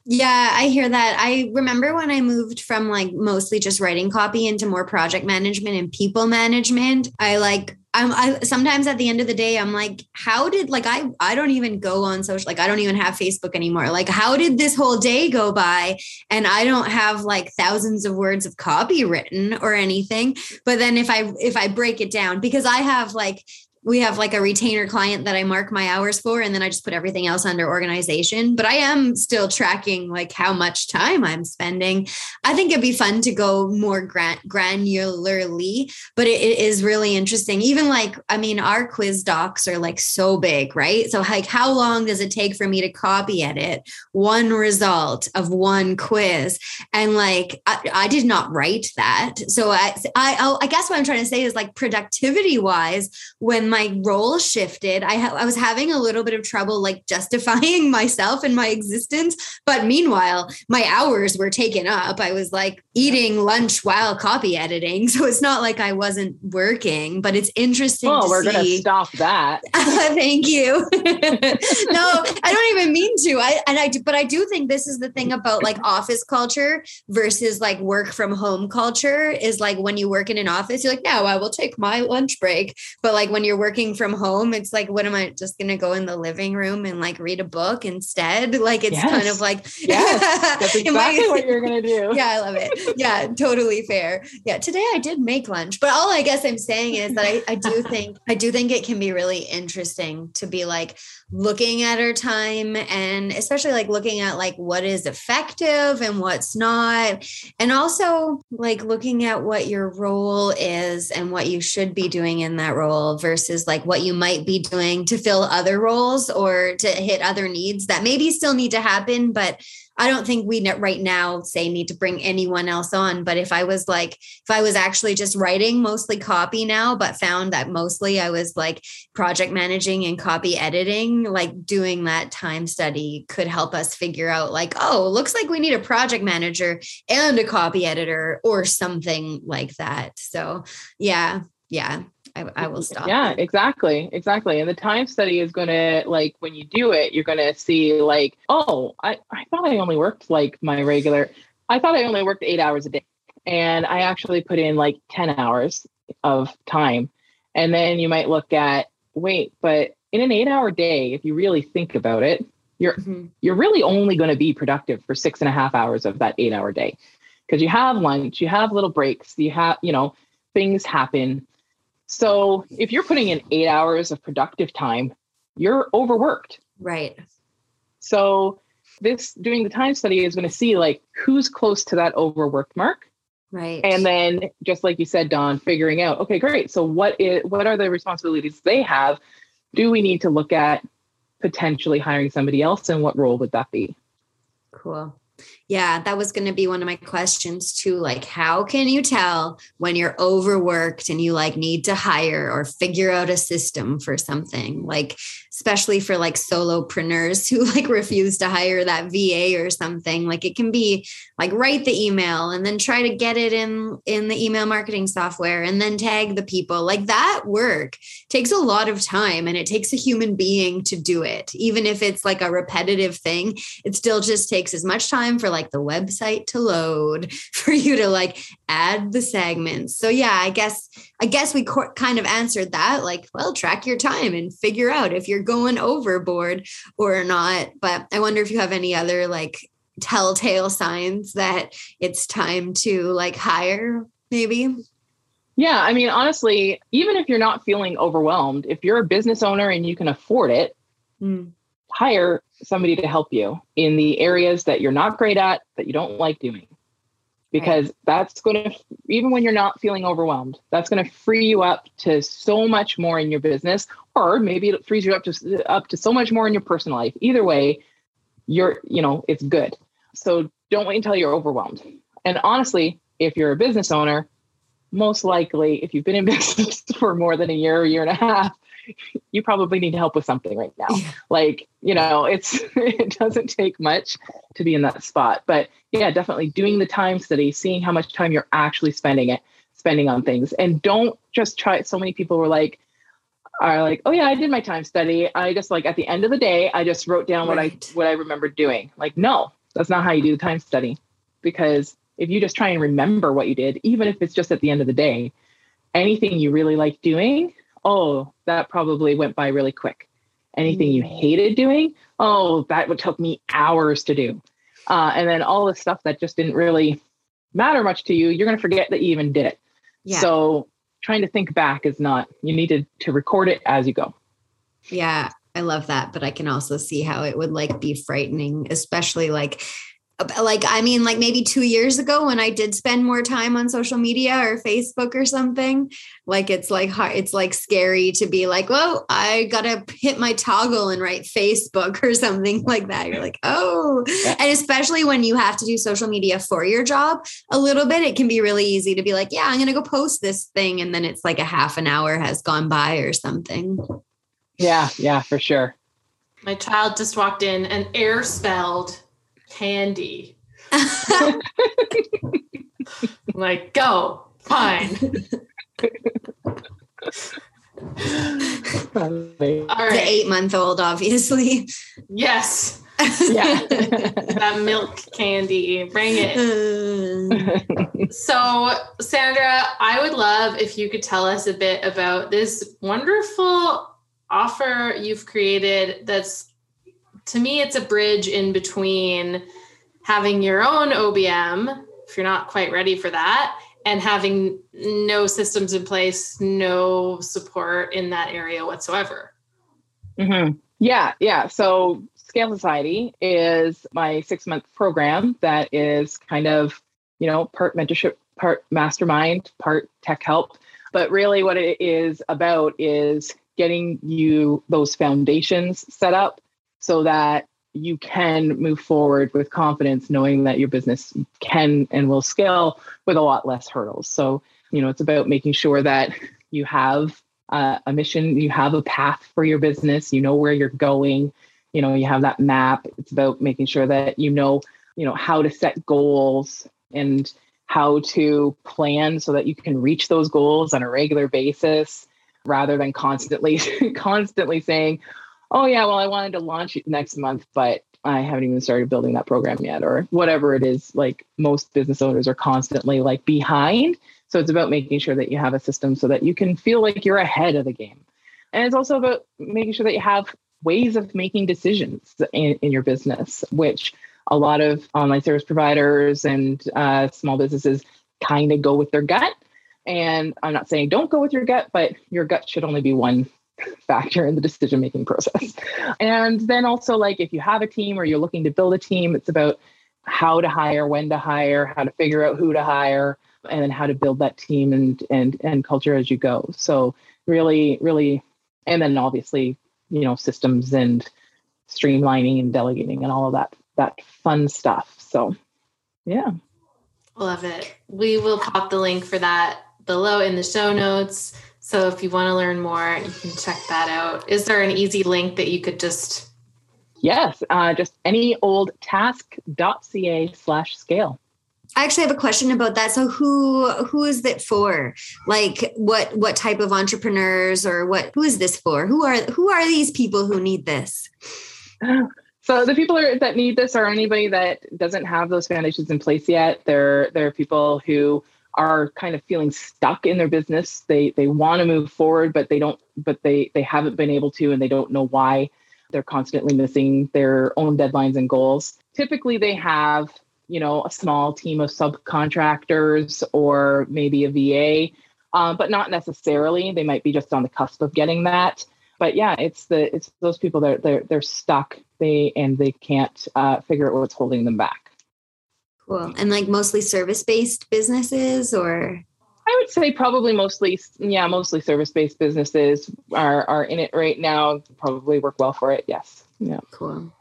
Yeah, I hear that. I remember when I moved from like mostly just writing copy into more project management and people management, I like I'm I sometimes at the end of the day I'm like how did like I I don't even go on social like I don't even have Facebook anymore like how did this whole day go by and I don't have like thousands of words of copy written or anything but then if I if I break it down because I have like we have like a retainer client that I mark my hours for, and then I just put everything else under organization. But I am still tracking like how much time I'm spending. I think it'd be fun to go more gran- granularly, but it, it is really interesting. Even like, I mean, our quiz docs are like so big, right? So, like, how long does it take for me to copy edit one result of one quiz? And like, I, I did not write that. So, I, I, I guess what I'm trying to say is like, productivity wise, when my role shifted, I, ha- I was having a little bit of trouble like justifying myself and my existence. But meanwhile, my hours were taken up. I was like eating lunch while copy editing. So it's not like I wasn't working, but it's interesting. Oh, we're going to stop that. Thank you. no, I don't even mean to. I, and I do, but I do think this is the thing about like office culture versus like work from home culture is like when you work in an office, you're like, no, I will take my lunch break. But like when you're working from home, it's like, what am I just going to go in the living room and like read a book instead? Like, it's yes. kind of like, yes, that's exactly what you're going to do. Yeah, I love it. Yeah, totally fair. Yeah, today I did make lunch, but all I guess I'm saying is that I, I do think, I do think it can be really interesting to be like, looking at our time and especially like looking at like what is effective and what's not. And also like looking at what your role is and what you should be doing in that role versus like what you might be doing to fill other roles or to hit other needs that maybe still need to happen but I don't think we right now say need to bring anyone else on. But if I was like, if I was actually just writing mostly copy now, but found that mostly I was like project managing and copy editing, like doing that time study could help us figure out, like, oh, looks like we need a project manager and a copy editor or something like that. So, yeah, yeah. I, I will stop. Yeah, exactly. Exactly. And the time study is going to, like, when you do it, you're going to see, like, oh, I, I thought I only worked like my regular, I thought I only worked eight hours a day. And I actually put in like 10 hours of time. And then you might look at, wait, but in an eight hour day, if you really think about it, you're mm-hmm. you're really only going to be productive for six and a half hours of that eight hour day because you have lunch you have little breaks you have you know things happen so if you're putting in eight hours of productive time, you're overworked. Right. So this doing the time study is going to see like who's close to that overworked mark. Right. And then just like you said, Dawn, figuring out, okay, great. So what is what are the responsibilities they have? Do we need to look at potentially hiring somebody else and what role would that be? Cool. Yeah, that was going to be one of my questions too. Like, how can you tell when you're overworked and you like need to hire or figure out a system for something? Like, especially for like solopreneurs who like refuse to hire that VA or something. Like, it can be like write the email and then try to get it in in the email marketing software and then tag the people. Like that work takes a lot of time and it takes a human being to do it. Even if it's like a repetitive thing, it still just takes as much time for like the website to load for you to like add the segments. So yeah, I guess I guess we co- kind of answered that like, well, track your time and figure out if you're going overboard or not. But I wonder if you have any other like telltale signs that it's time to like hire maybe yeah, I mean, honestly, even if you're not feeling overwhelmed, if you're a business owner and you can afford it, mm. hire somebody to help you in the areas that you're not great at, that you don't like doing. Because right. that's going to, even when you're not feeling overwhelmed, that's going to free you up to so much more in your business, or maybe it frees you up to up to so much more in your personal life. Either way, you're, you know, it's good. So don't wait until you're overwhelmed. And honestly, if you're a business owner, most likely, if you've been in business for more than a year, a year and a half, you probably need help with something right now. Yeah. Like, you know, it's it doesn't take much to be in that spot. But yeah, definitely doing the time study, seeing how much time you're actually spending it, spending on things. And don't just try it. So many people were like, are like, oh yeah, I did my time study. I just like at the end of the day, I just wrote down right. what I what I remembered doing. Like, no, that's not how you do the time study. Because if you just try and remember what you did, even if it's just at the end of the day, anything you really like doing, oh, that probably went by really quick. Anything you mm. hated doing, oh, that would took me hours to do. Uh, and then all the stuff that just didn't really matter much to you, you're going to forget that you even did it. Yeah. So trying to think back is not, you need to, to record it as you go. Yeah, I love that. But I can also see how it would like be frightening, especially like like i mean like maybe two years ago when i did spend more time on social media or facebook or something like it's like it's like scary to be like well i gotta hit my Toggl and write facebook or something like that. You're like oh. And especially when you have to do social media for your job a little bit it can be really easy to be like yeah i'm gonna go post this thing and then it's like a half an hour has gone by or something. Yeah yeah for sure. My child just walked in and air spelled candy. like, go, fine. The eight month old, obviously. Yes. Yeah. that milk candy. Bring it. so, Sandra, I would love if you could tell us a bit about this wonderful offer you've created that's to me, it's a bridge in between having your own OBM, if you're not quite ready for that, and having no systems in place, no support in that area whatsoever. Mm-hmm. Yeah, yeah. So Scale Society is my six month program that is kind of, you know, part mentorship, part mastermind, part tech help. But really, what it is about is getting you those foundations set up so that you can move forward with confidence, knowing that your business can and will scale with a lot less hurdles. So, you know, it's about making sure that you have uh, a mission, you have a path for your business, you know where you're going, you know, you have that map. It's about making sure that you know, you know, how to set goals and how to plan so that you can reach those goals on a regular basis rather than constantly constantly saying, "Oh yeah, well I wanted to launch it next month, but I haven't even started building that program yet," or whatever it is. Like most business owners are constantly like behind. So it's about making sure that you have a system so that you can feel like you're ahead of the game. And it's also about making sure that you have ways of making decisions in, in your business, which a lot of online service providers and uh, small businesses kind of go with their gut and I'm not saying don't go with your gut, but your gut should only be one factor in the decision making process. And then also, like, if you have a team or you're looking to build a team, it's about how to hire, when to hire, how to figure out who to hire, and then how to build that team and and and culture as you go. So really, really, and then obviously, you know, systems and streamlining and delegating and all of that that fun stuff. So yeah. Love it. We will pop the link for that below in the show notes. So if you want to learn more, you can check that out. Is there an easy link that you could just? Yes, uh, just any old task.ca slash scale. I actually have a question about that. So who who is it for? Like what what type of entrepreneurs or what who is this for? Who are who are these people who need this? So the people are, that need this are anybody that doesn't have those foundations in place yet. There there are people who are kind of feeling stuck in their business. They they want to move forward, but they don't. But they they haven't been able to, and they don't know why. They're constantly missing their own deadlines and goals. Typically, they have you know a small team of subcontractors or maybe a VA, uh, but not necessarily. They might be just on the cusp of getting that. But yeah, it's the it's those people that they're they're stuck. They and they can't uh, figure out what's holding them back. Cool. And like mostly service based businesses or? I would say probably mostly, yeah, mostly service based businesses are, are in it right now. Probably work well for it. Yes. Yeah. Cool.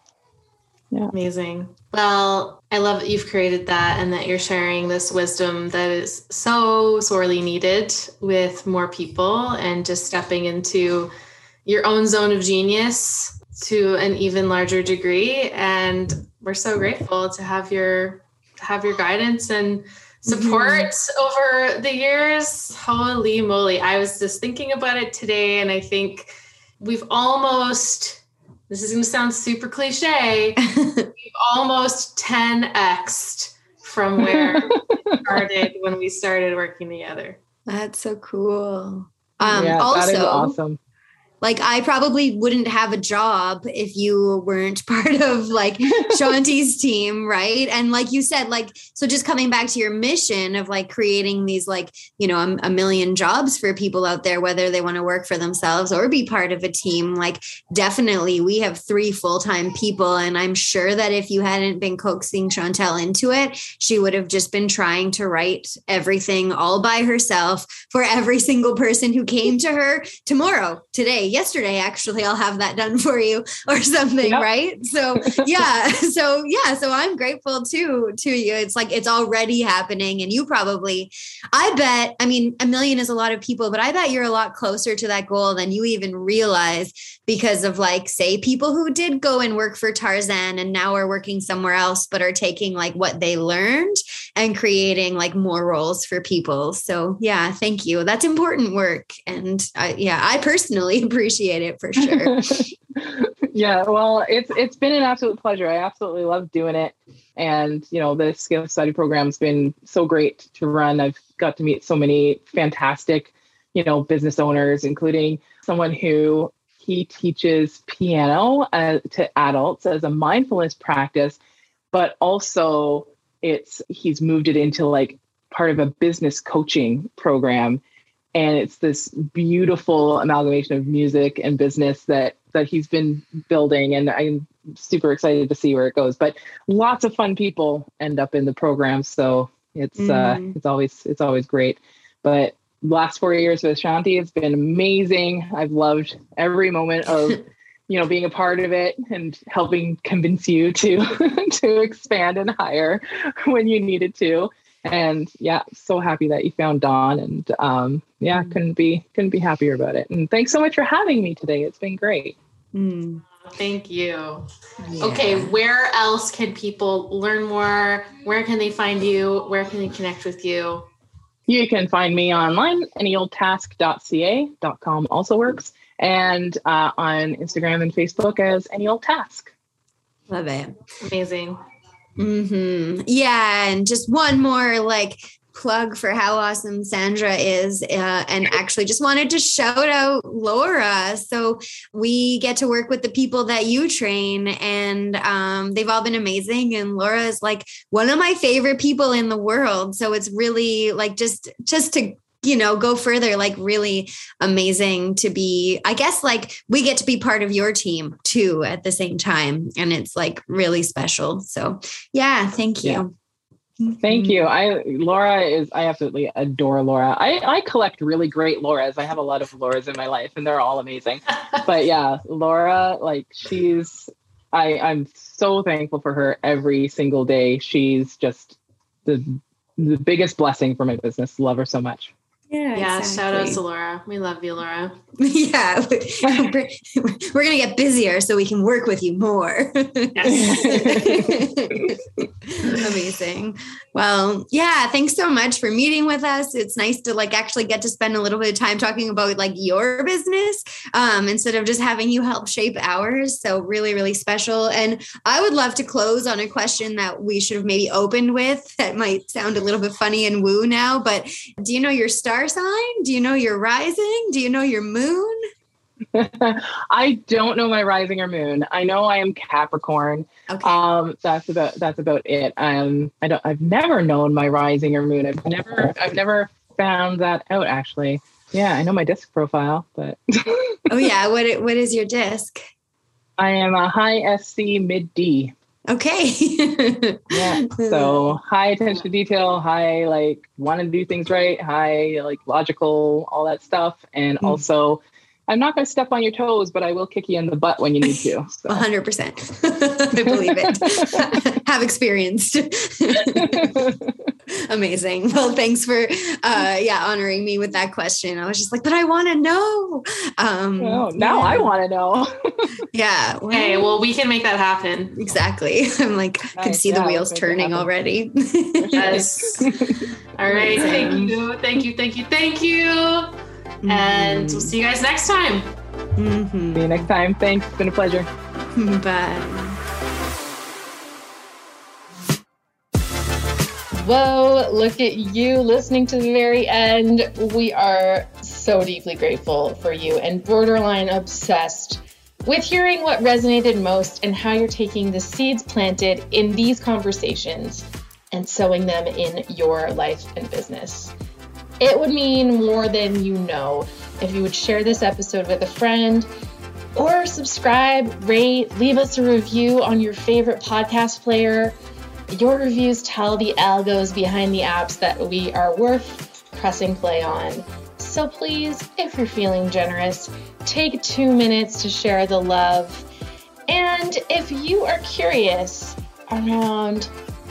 Yeah. Amazing. Well, I love that you've created that and that you're sharing this wisdom that is so sorely needed with more people and just stepping into your own zone of genius to an even larger degree. And we're so grateful to have your have your guidance and support mm-hmm. over the years. Holy moly. I was just thinking about it today, and I think we've almost, this is going to sound super cliche, we've almost 10xed from where we started when we started working together. That's so cool. Um, yeah, also, awesome like I probably wouldn't have a job if you weren't part of like Shanti's team, right? And like you said, like so just coming back to your mission of like creating these like, you know, a, a million jobs for people out there whether they want to work for themselves or be part of a team, like definitely we have three full-time people and I'm sure that if you hadn't been coaxing Chantel into it, she would have just been trying to write everything all by herself for every single person who came to her tomorrow, today, yesterday actually i'll have that done for you or something yep. right so yeah so yeah so i'm grateful too to you it's like it's already happening and you probably i bet i mean a million is a lot of people but i bet you're a lot closer to that goal than you even realize because of like say people who did go and work for tarzan and now are working somewhere else but are taking like what they learned and creating like more roles for people so yeah thank you that's important work and I, yeah i personally appreciate it for sure. yeah, well, it's it's been an absolute pleasure. I absolutely love doing it. And you know, the Scale Society program's been so great to run. I've got to meet so many fantastic, you know, business owners, including someone who he teaches piano uh, to adults as a mindfulness practice, but also it's he's moved it into like part of a business coaching program and it's this beautiful amalgamation of music and business that that he's been building, and I'm super excited to see where it goes. But lots of fun people end up in the program, so it's uh, mm-hmm. it's always it's always great. But last four years with Shanti, it's been amazing. I've loved every moment of you know being a part of it and helping convince you to to expand and hire when you needed to and yeah so happy that you found dawn and um, yeah mm. couldn't be couldn't be happier about it and thanks so much for having me today it's been great mm. thank you yeah. okay where else can people learn more where can they find you where can they connect with you you can find me online anyoldtask.ca.com also works and uh, on Instagram and Facebook as Any Old Task. Love it. Amazing. Mm-hmm. Yeah. And just one more like plug for how awesome Sandra is. Uh, and actually just wanted to shout out Laura. So we get to work with the people that you train and um, they've all been amazing. And Laura is like one of my favorite people in the world. So it's really like just, just to you know go further like really amazing to be i guess like we get to be part of your team too at the same time and it's like really special so yeah thank you yeah. Thank you. Mm-hmm. I laura is i absolutely adore laura. I i collect really great lauras. I have a lot of lauras in my life and they're all amazing. But yeah laura like she's i i'm so thankful for her every single day. She's just the the biggest blessing for my business. Love her so much yeah, yeah. Exactly. Shout out to Laura. We love you, Laura. yeah, we're, we're gonna get busier so we can work with you more. Amazing. Well, yeah. Thanks so much for meeting with us. It's nice to like actually get to spend a little bit of time talking about like your business um, instead of just having you help shape ours. So really, really special. And I would love to close on a question that we should have maybe opened with. That might sound a little bit funny and woo now, but do you know your star? Star sign? Do you know your rising? Do you know your moon? I don't know my rising or moon. I know I am Capricorn. Okay. Um, that's about that's about it. Um, I don't. I've never known my rising or moon. I've never I've never found that out actually. Yeah, I know my disc profile, but oh yeah, what what is your disc? I am a high SC mid D. Okay. yeah. So high attention to detail, high like want to do things right, high like logical, all that stuff. And mm. also I'm not going to step on your toes, but I will kick you in the butt when you need to. So. 100%. I believe it. Have experienced. Amazing. Well, thanks for uh yeah, honoring me with that question. I was just like, but I want to know. Um oh, now yeah. I want to know. yeah. Well, hey, well, we can make that happen. Exactly. I'm like, nice. can see yeah, the wheels turning already. yes. All right. Thank you. Thank you. Thank you. Thank you. Mm-hmm. And we'll see you guys next time. Mm-hmm. See you next time. Thanks. It's been a pleasure. Bye. Whoa, look at you listening to the very end. We are so deeply grateful for you and borderline obsessed with hearing what resonated most and how you're taking the seeds planted in these conversations and sowing them in your life and business. It would mean more than you know if you would share this episode with a friend or subscribe, rate, leave us a review on your favorite podcast player. Your reviews tell the algos behind the apps that we are worth pressing play on. So please, if you're feeling generous, take two minutes to share the love. And if you are curious around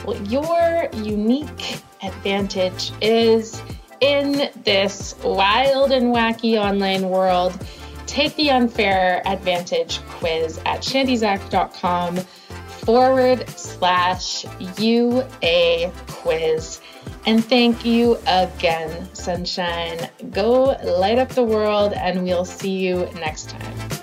what your unique advantage is, in this wild and wacky online world, take the unfair advantage quiz at chantizak.com forward slash UA quiz. And thank you again, sunshine. Go light up the world, and we'll see you next time.